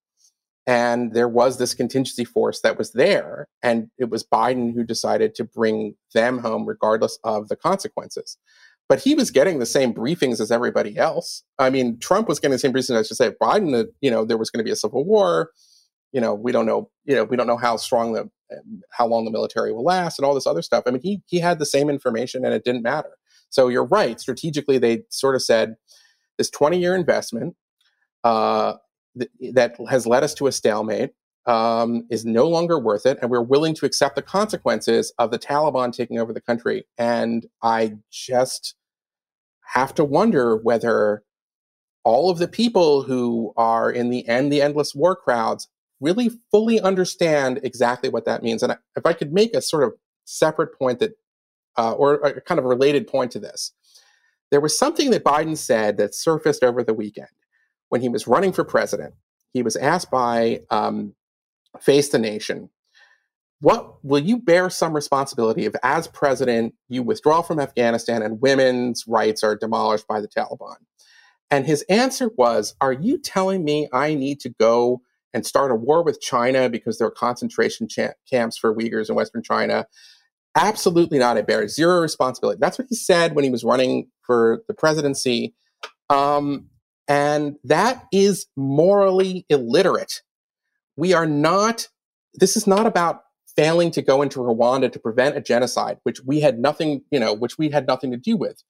D: And there was this contingency force that was there. And it was Biden who decided to bring them home, regardless of the consequences. But he was getting the same briefings as everybody else. I mean, Trump was getting the same briefings. as should say, Biden, you know, there was going to be a civil war. You know, we don't know, you know, we don't know how strong the how long the military will last and all this other stuff. I mean, he he had the same information and it didn't matter. So you're right. Strategically, they sort of said this 20 year investment uh, th- that has led us to a stalemate um, is no longer worth it, and we're willing to accept the consequences of the Taliban taking over the country. And I just have to wonder whether all of the people who are in the end the endless war crowds really fully understand exactly what that means. And if I could make a sort of separate point that, uh, or a kind of related point to this, there was something that Biden said that surfaced over the weekend when he was running for president. He was asked by um, Face the Nation, what will you bear some responsibility if, as president, you withdraw from Afghanistan and women's rights are demolished by the Taliban? And his answer was, Are you telling me I need to go and start a war with China because there are concentration cha- camps for Uyghurs in Western China? Absolutely not. I bear zero responsibility. That's what he said when he was running for the presidency. Um, and that is morally illiterate. We are not, this is not about failing to go into Rwanda to prevent a genocide, which we had nothing, you know, which we had nothing to do with.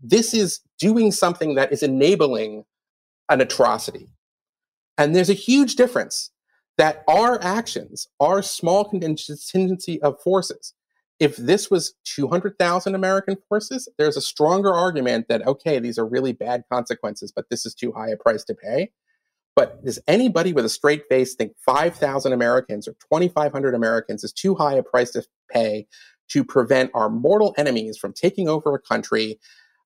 D: This is doing something that is enabling an atrocity. And there's a huge difference that our actions, our small contingency of forces, if this was 200,000 American forces, there's a stronger argument that, okay, these are really bad consequences, but this is too high a price to pay. But does anybody with a straight face think 5,000 Americans or 2,500 Americans is too high a price to pay to prevent our mortal enemies from taking over a country,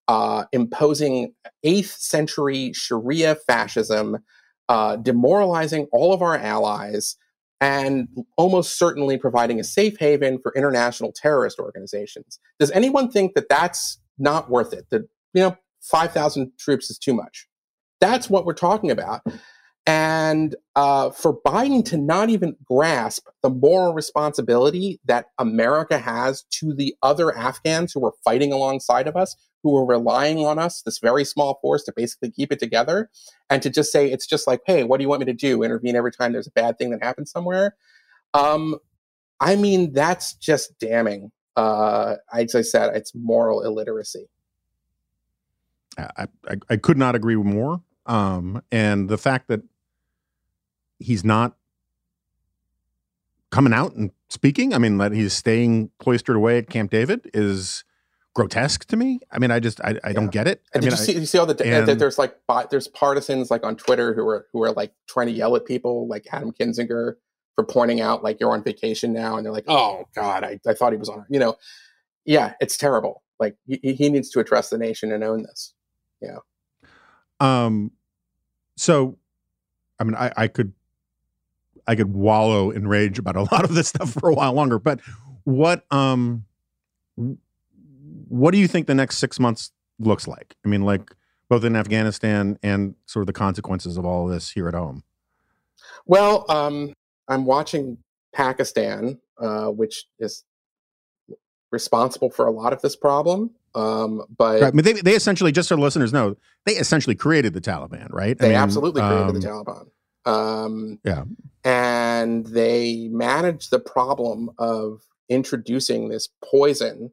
D: uh, imposing 8th century Sharia fascism, uh, demoralizing all of our allies, and almost certainly providing a safe haven for international terrorist organizations? Does anyone think that that's not worth it? That, you know, 5,000 troops is too much? That's what we're talking about. And uh, for Biden to not even grasp the moral responsibility that America has to the other Afghans who are fighting alongside of us, who are relying on us, this very small force, to basically keep it together, and to just say, it's just like, hey, what do you want me to do? Intervene every time there's a bad thing that happens somewhere? Um, I mean, that's just damning. Uh, as I said, it's moral illiteracy.
C: I, I, I could not agree more. Um, and the fact that he's not coming out and speaking. I mean, that he's staying cloistered away at Camp David is grotesque to me. I mean, I just I, I yeah. don't get it.
D: And
C: I mean,
D: you see, you see all the and, there's like there's partisans like on Twitter who are who are like trying to yell at people like Adam Kinzinger for pointing out like you're on vacation now, and they're like, oh God, I, I thought he was on. You know, yeah, it's terrible. Like he, he needs to address the nation and own this. Yeah.
C: Um. So, I mean, I I could I could wallow in rage about a lot of this stuff for a while longer. But what um what do you think the next six months looks like? I mean, like both in Afghanistan and sort of the consequences of all of this here at home.
D: Well, um, I'm watching Pakistan, uh, which is responsible for a lot of this problem. Um, but
C: right. I mean, they, they essentially, just so listeners know, they essentially created the Taliban, right?
D: They
C: I mean,
D: absolutely created um, the Taliban. Um,
C: yeah.
D: And they managed the problem of introducing this poison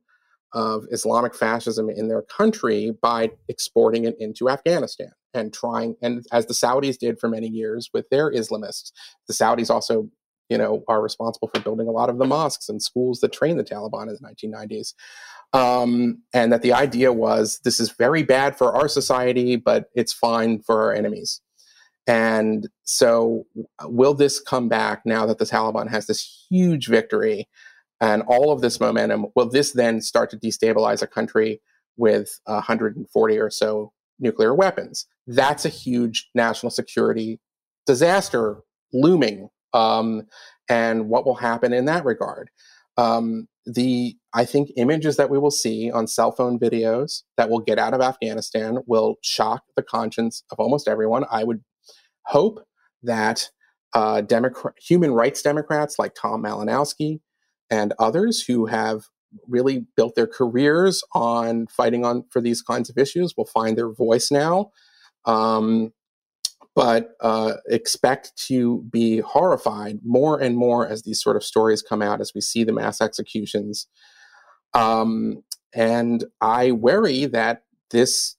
D: of Islamic fascism in their country by exporting it into Afghanistan and trying, and as the Saudis did for many years with their Islamists, the Saudis also, you know, are responsible for building a lot of the mosques and schools that trained the Taliban in the 1990s. Um, and that the idea was this is very bad for our society, but it's fine for our enemies. And so, will this come back now that the Taliban has this huge victory and all of this momentum? Will this then start to destabilize a country with 140 or so nuclear weapons? That's a huge national security disaster looming. Um, and what will happen in that regard? Um, the I think images that we will see on cell phone videos that will get out of Afghanistan will shock the conscience of almost everyone. I would hope that uh, Democrat, human rights Democrats like Tom Malinowski and others who have really built their careers on fighting on for these kinds of issues will find their voice now. Um, but uh, expect to be horrified more and more as these sort of stories come out, as we see the mass executions. Um, and I worry that this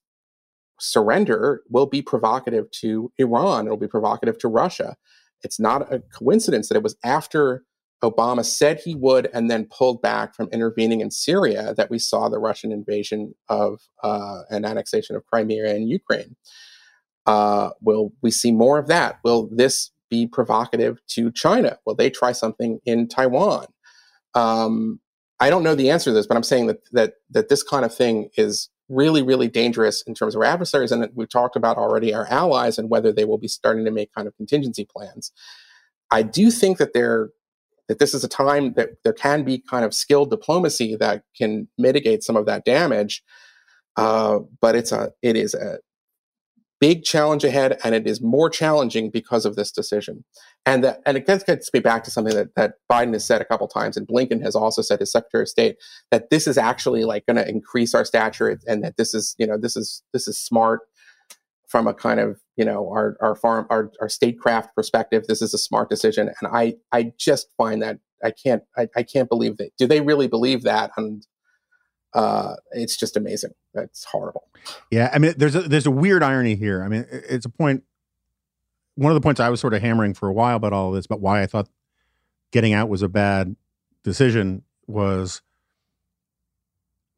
D: surrender will be provocative to Iran. It'll be provocative to Russia. It's not a coincidence that it was after Obama said he would and then pulled back from intervening in Syria that we saw the Russian invasion of uh, an annexation of Crimea and Ukraine. Uh, will we see more of that? Will this be provocative to China? Will they try something in Taiwan? Um, I don't know the answer to this, but I'm saying that that that this kind of thing is really, really dangerous in terms of our adversaries. And we've talked about already our allies and whether they will be starting to make kind of contingency plans. I do think that there that this is a time that there can be kind of skilled diplomacy that can mitigate some of that damage. Uh, but it's a it is a big challenge ahead, and it is more challenging because of this decision. And that, and it gets, me back to something that, that Biden has said a couple times, and Blinken has also said, his Secretary of State, that this is actually like going to increase our stature, and that this is you know this is this is smart from a kind of you know our our farm our, our statecraft perspective. This is a smart decision, and I I just find that I can't I, I can't believe that. Do they really believe that? And uh, it's just amazing. That's horrible.
C: Yeah, I mean, there's a there's a weird irony here. I mean, it's a point. One of the points I was sort of hammering for a while about all this, but why I thought getting out was a bad decision was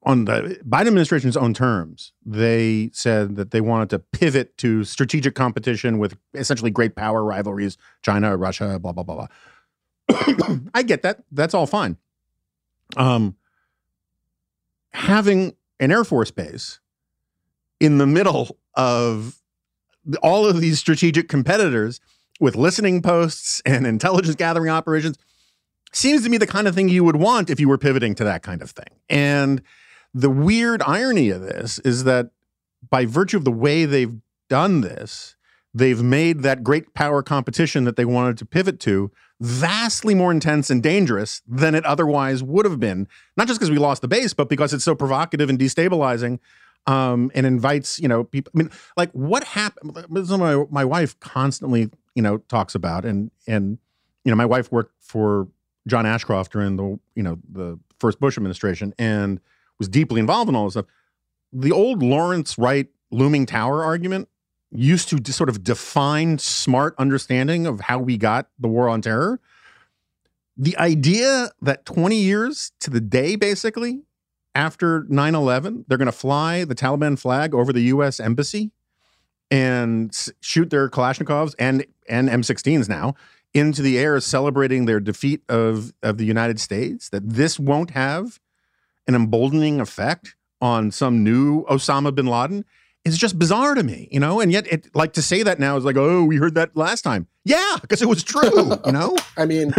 C: on the Biden administration's own terms. They said that they wanted to pivot to strategic competition with essentially great power rivalries, China, Russia, blah blah blah blah. I get that. That's all fine. Um, having an Air Force base in the middle of all of these strategic competitors with listening posts and intelligence gathering operations seems to me the kind of thing you would want if you were pivoting to that kind of thing. And the weird irony of this is that by virtue of the way they've done this, they've made that great power competition that they wanted to pivot to vastly more intense and dangerous than it otherwise would have been. Not just because we lost the base, but because it's so provocative and destabilizing. Um, and invites, you know, people. I mean, like what happened? My my wife constantly, you know, talks about, and and you know, my wife worked for John Ashcroft during the, you know, the first Bush administration, and was deeply involved in all this stuff. The old Lawrence Wright looming tower argument used to sort of define smart understanding of how we got the war on terror. The idea that 20 years to the day, basically, after 9 11, they're going to fly the Taliban flag over the US embassy and shoot their Kalashnikovs and, and M16s now into the air, celebrating their defeat of, of the United States, that this won't have an emboldening effect on some new Osama bin Laden is just bizarre to me, you know? And yet, it like to say that now is like, oh, we heard that last time. Yeah, because it was true, you know?
D: I mean,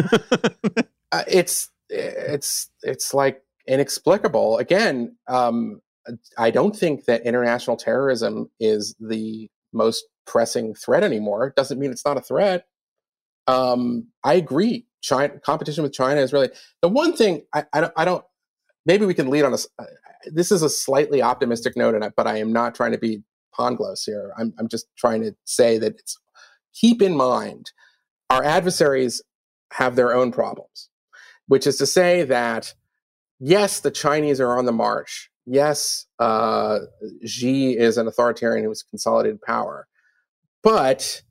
D: uh, it's, it's, it's like inexplicable. Again, um, I don't think that international terrorism is the most pressing threat anymore. It doesn't mean it's not a threat. Um, I agree. China competition with China is really the one thing I, I don't, I don't maybe we can lead on a. Uh, this is a slightly optimistic note, and but I am not trying to be Pangloss here. I'm, I'm just trying to say that it's keep in mind our adversaries have their own problems, which is to say that yes, the Chinese are on the march. Yes, uh, Xi is an authoritarian who has consolidated power, but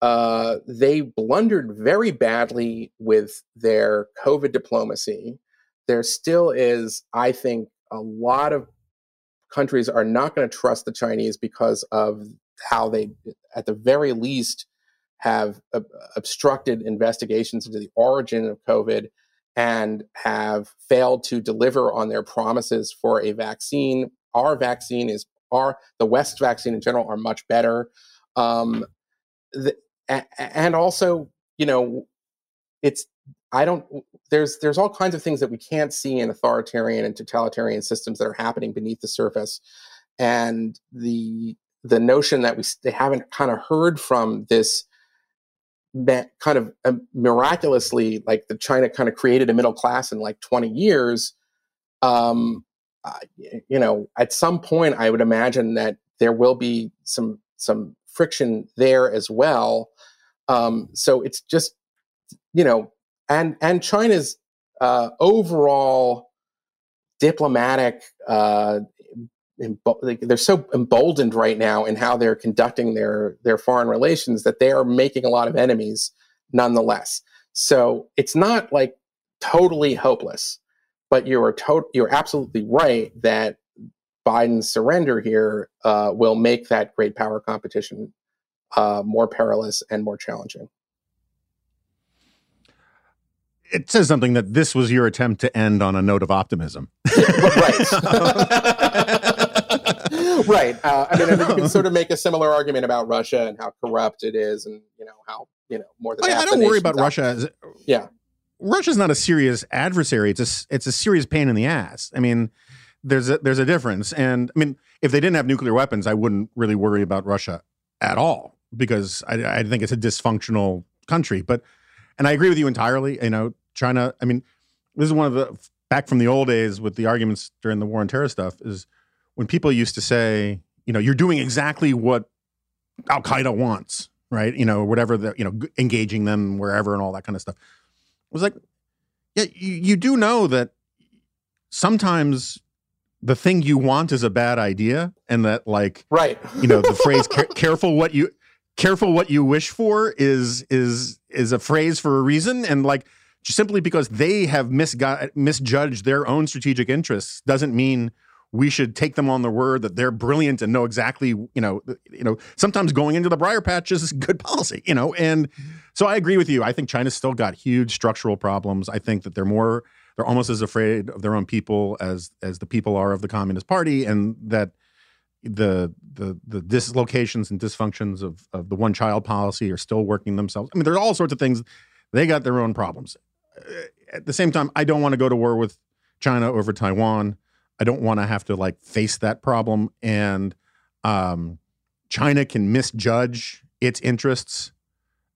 D: uh, they blundered very badly with their COVID diplomacy there still is, I think, a lot of countries are not going to trust the Chinese because of how they, at the very least, have ob- obstructed investigations into the origin of COVID and have failed to deliver on their promises for a vaccine. Our vaccine is our the West vaccine in general are much better, um, the, and also you know it's I don't there's there's all kinds of things that we can't see in authoritarian and totalitarian systems that are happening beneath the surface. And the the notion that we they haven't kind of heard from this that kind of um, miraculously like the China kind of created a middle class in like 20 years um uh, you know at some point I would imagine that there will be some some friction there as well. Um so it's just you know and and China's uh, overall diplomatic uh, they're so emboldened right now in how they're conducting their their foreign relations that they are making a lot of enemies nonetheless. So it's not like totally hopeless, but you are to- you're absolutely right that Biden's surrender here uh, will make that great power competition uh, more perilous and more challenging
C: it says something that this was your attempt to end on a note of optimism.
D: right. right. Uh, I mean, I mean, you can sort of make a similar argument about Russia and how corrupt it is, and you know how you know more than.
C: I, I don't worry about
D: out-
C: Russia. As,
D: Yeah.
C: Russia's not a serious adversary. It's a it's a serious pain in the ass. I mean, there's a there's a difference. And I mean, if they didn't have nuclear weapons, I wouldn't really worry about Russia at all because I, I think it's a dysfunctional country. But and I agree with you entirely. You know, China. I mean, this is one of the back from the old days with the arguments during the war on terror stuff is when people used to say, you know, you're doing exactly what Al Qaeda wants, right? You know, whatever the you know, engaging them wherever and all that kind of stuff. It was like, yeah, you, you do know that sometimes the thing you want is a bad idea, and that like
D: Right.
C: you know the phrase "careful what you careful what you wish for" is is is a phrase for a reason, and like simply because they have misgu- misjudged their own strategic interests doesn't mean we should take them on their word that they're brilliant and know exactly you know you know sometimes going into the briar patch is good policy you know? And so i agree with you. I think china's still got huge structural problems. I think that they're more they're almost as afraid of their own people as as the people are of the communist party and that the the the dislocations and dysfunctions of of the one child policy are still working themselves. I mean there's all sorts of things. They got their own problems at the same time i don't want to go to war with china over taiwan I don't want to have to like face that problem. And um, China can misjudge its interests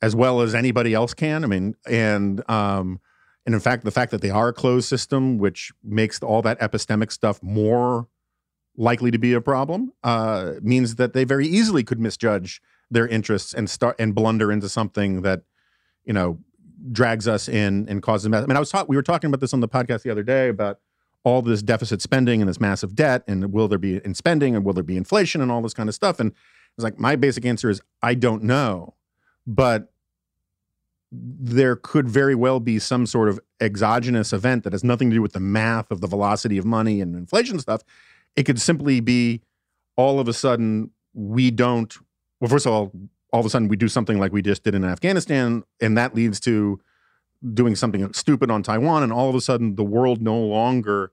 C: as well as anybody else can. I mean, and um, and in fact, the fact that they are a closed system, which makes all that epistemic stuff more likely to be a problem, uh, means that they very easily could misjudge their interests and start and blunder into something that you know drags us in and causes. I mean, I was taught we were talking about this on the podcast the other day about all this deficit spending and this massive debt and will there be in spending and will there be inflation and all this kind of stuff and it's like my basic answer is i don't know but there could very well be some sort of exogenous event that has nothing to do with the math of the velocity of money and inflation stuff it could simply be all of a sudden we don't well first of all all of a sudden we do something like we just did in afghanistan and that leads to doing something stupid on Taiwan, and all of a sudden the world no longer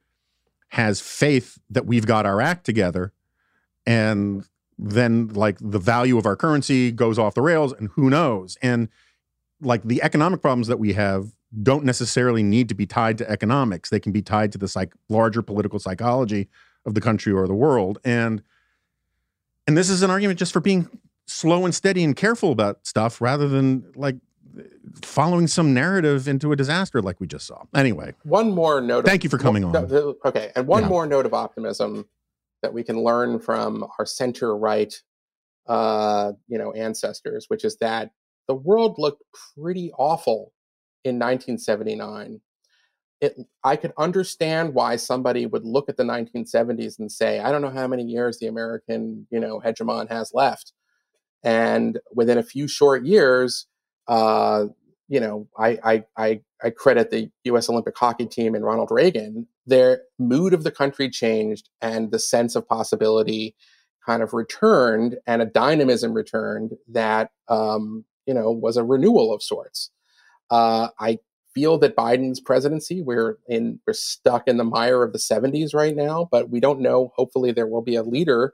C: has faith that we've got our act together, and then like the value of our currency goes off the rails, and who knows? And like the economic problems that we have don't necessarily need to be tied to economics; they can be tied to the psych- larger political psychology of the country or the world, and and this is an argument just for being slow and steady and careful about stuff rather than like following some narrative into a disaster like we just saw. Anyway,
D: One more note.
C: Thank you for coming on.
D: Okay, and one
C: Yeah.
D: more note of optimism that we can learn from our center right, uh, you know, ancestors, which is that the world looked pretty awful in 1979. It, I could understand why somebody would look at the 1970s and say, "I don't know how many years the American, you know, hegemon has left," and within a few short years, uh, you know, I, I, I, I credit the U.S. Olympic hockey team and Ronald Reagan. Their mood of the country changed, and the sense of possibility kind of returned, and a dynamism returned that um, you know was a renewal of sorts. Uh, I feel that Biden's presidency, we're in, we're stuck in the mire of the '70s right now, but we don't know. Hopefully, there will be a leader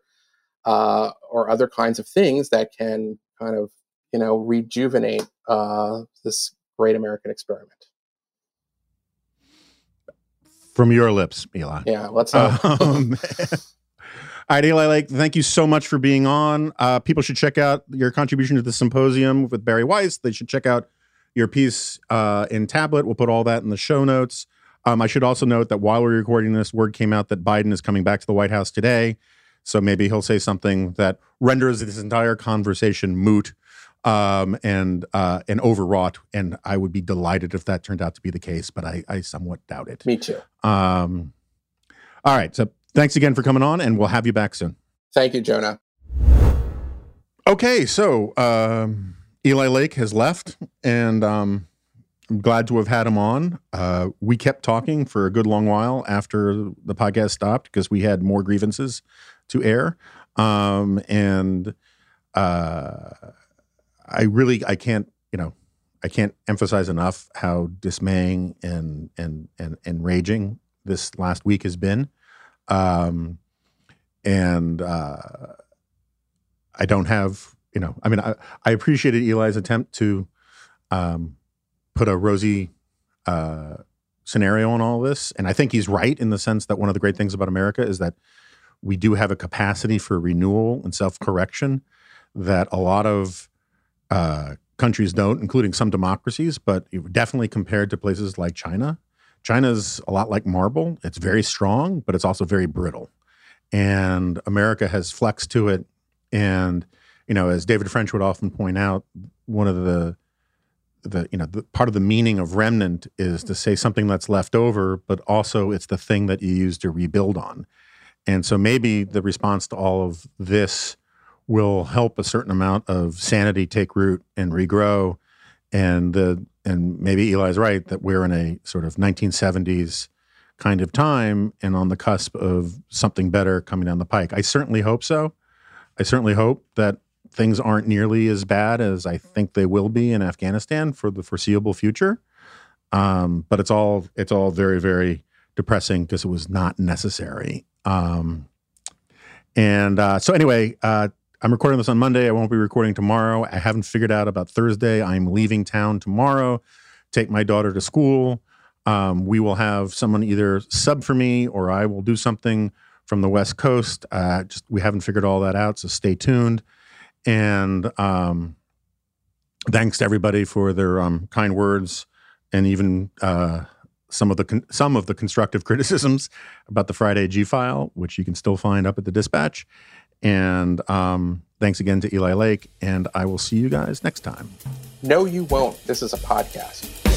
D: uh, or other kinds of things that can kind of you know rejuvenate uh, this great American experiment.
C: from your lips, Eli.
D: Yeah, let's.
C: Um, all right, Eli Lake, thank you so much for being on. Uh, people should check out your contribution to the symposium with Bari Weiss. They should check out your piece uh, in Tablet. We'll put all that in the show notes. Um, I should also note that while we're recording this, word came out that Biden is coming back to the White House today. So maybe he'll say something that renders this entire conversation moot um, and uh, and overwrought. And I would be delighted if that turned out to be the case, but I, I somewhat doubt it.
D: me too.
C: Um, all right. So thanks again for coming on, and we'll have you back soon.
D: Thank you, Jonah.
C: Okay. So um, Eli Lake has left, and um, I'm glad to have had him on. Uh, we kept talking for a good long while after the podcast stopped because we had more grievances to air. Um, and uh, I really, I can't, you know, I can't emphasize enough how dismaying and and and enraging this last week has been. Um, and uh, I don't have, you know, I mean, I, I appreciated Eli's attempt to um, put a rosy uh, scenario on all this, and I think he's right in the sense that one of the great things about America is that we do have a capacity for renewal and self correction that a lot of uh, countries don't, including some democracies, but definitely compared to places like China. China's a lot like marble. It's very strong, but it's also very brittle. And America has flexed to it. And, you know, as David French would often point out, one of the the you know the, part of the meaning of remnant is to say something that's left over, but also it's the thing that you use to rebuild on. And so maybe the response to all of this will help a certain amount of sanity take root and regrow. And the and maybe Eli's right that we're in a sort of 1970s kind of time and on the cusp of something better coming down the pike. I certainly hope so. I certainly hope that things aren't nearly as bad as I think they will be in Afghanistan for the foreseeable future. Um, but it's all it's all very very depressing because it was not necessary. Um, and uh, so anyway, uh, I'm recording this on Monday. I won't be recording tomorrow. I haven't figured out about Thursday. I'm leaving town tomorrow, take my daughter to school. Um, we will have someone either sub for me or I will do something from the West Coast. Uh, just we haven't figured all that out, so stay tuned. And um, thanks to everybody for their um, kind words and even uh, some of the some of the constructive criticisms about the Friday G file, which you can still find up at the Dispatch. And um, thanks again to Eli Lake, and I will see you guys next time.
D: No, you won't. This is a podcast.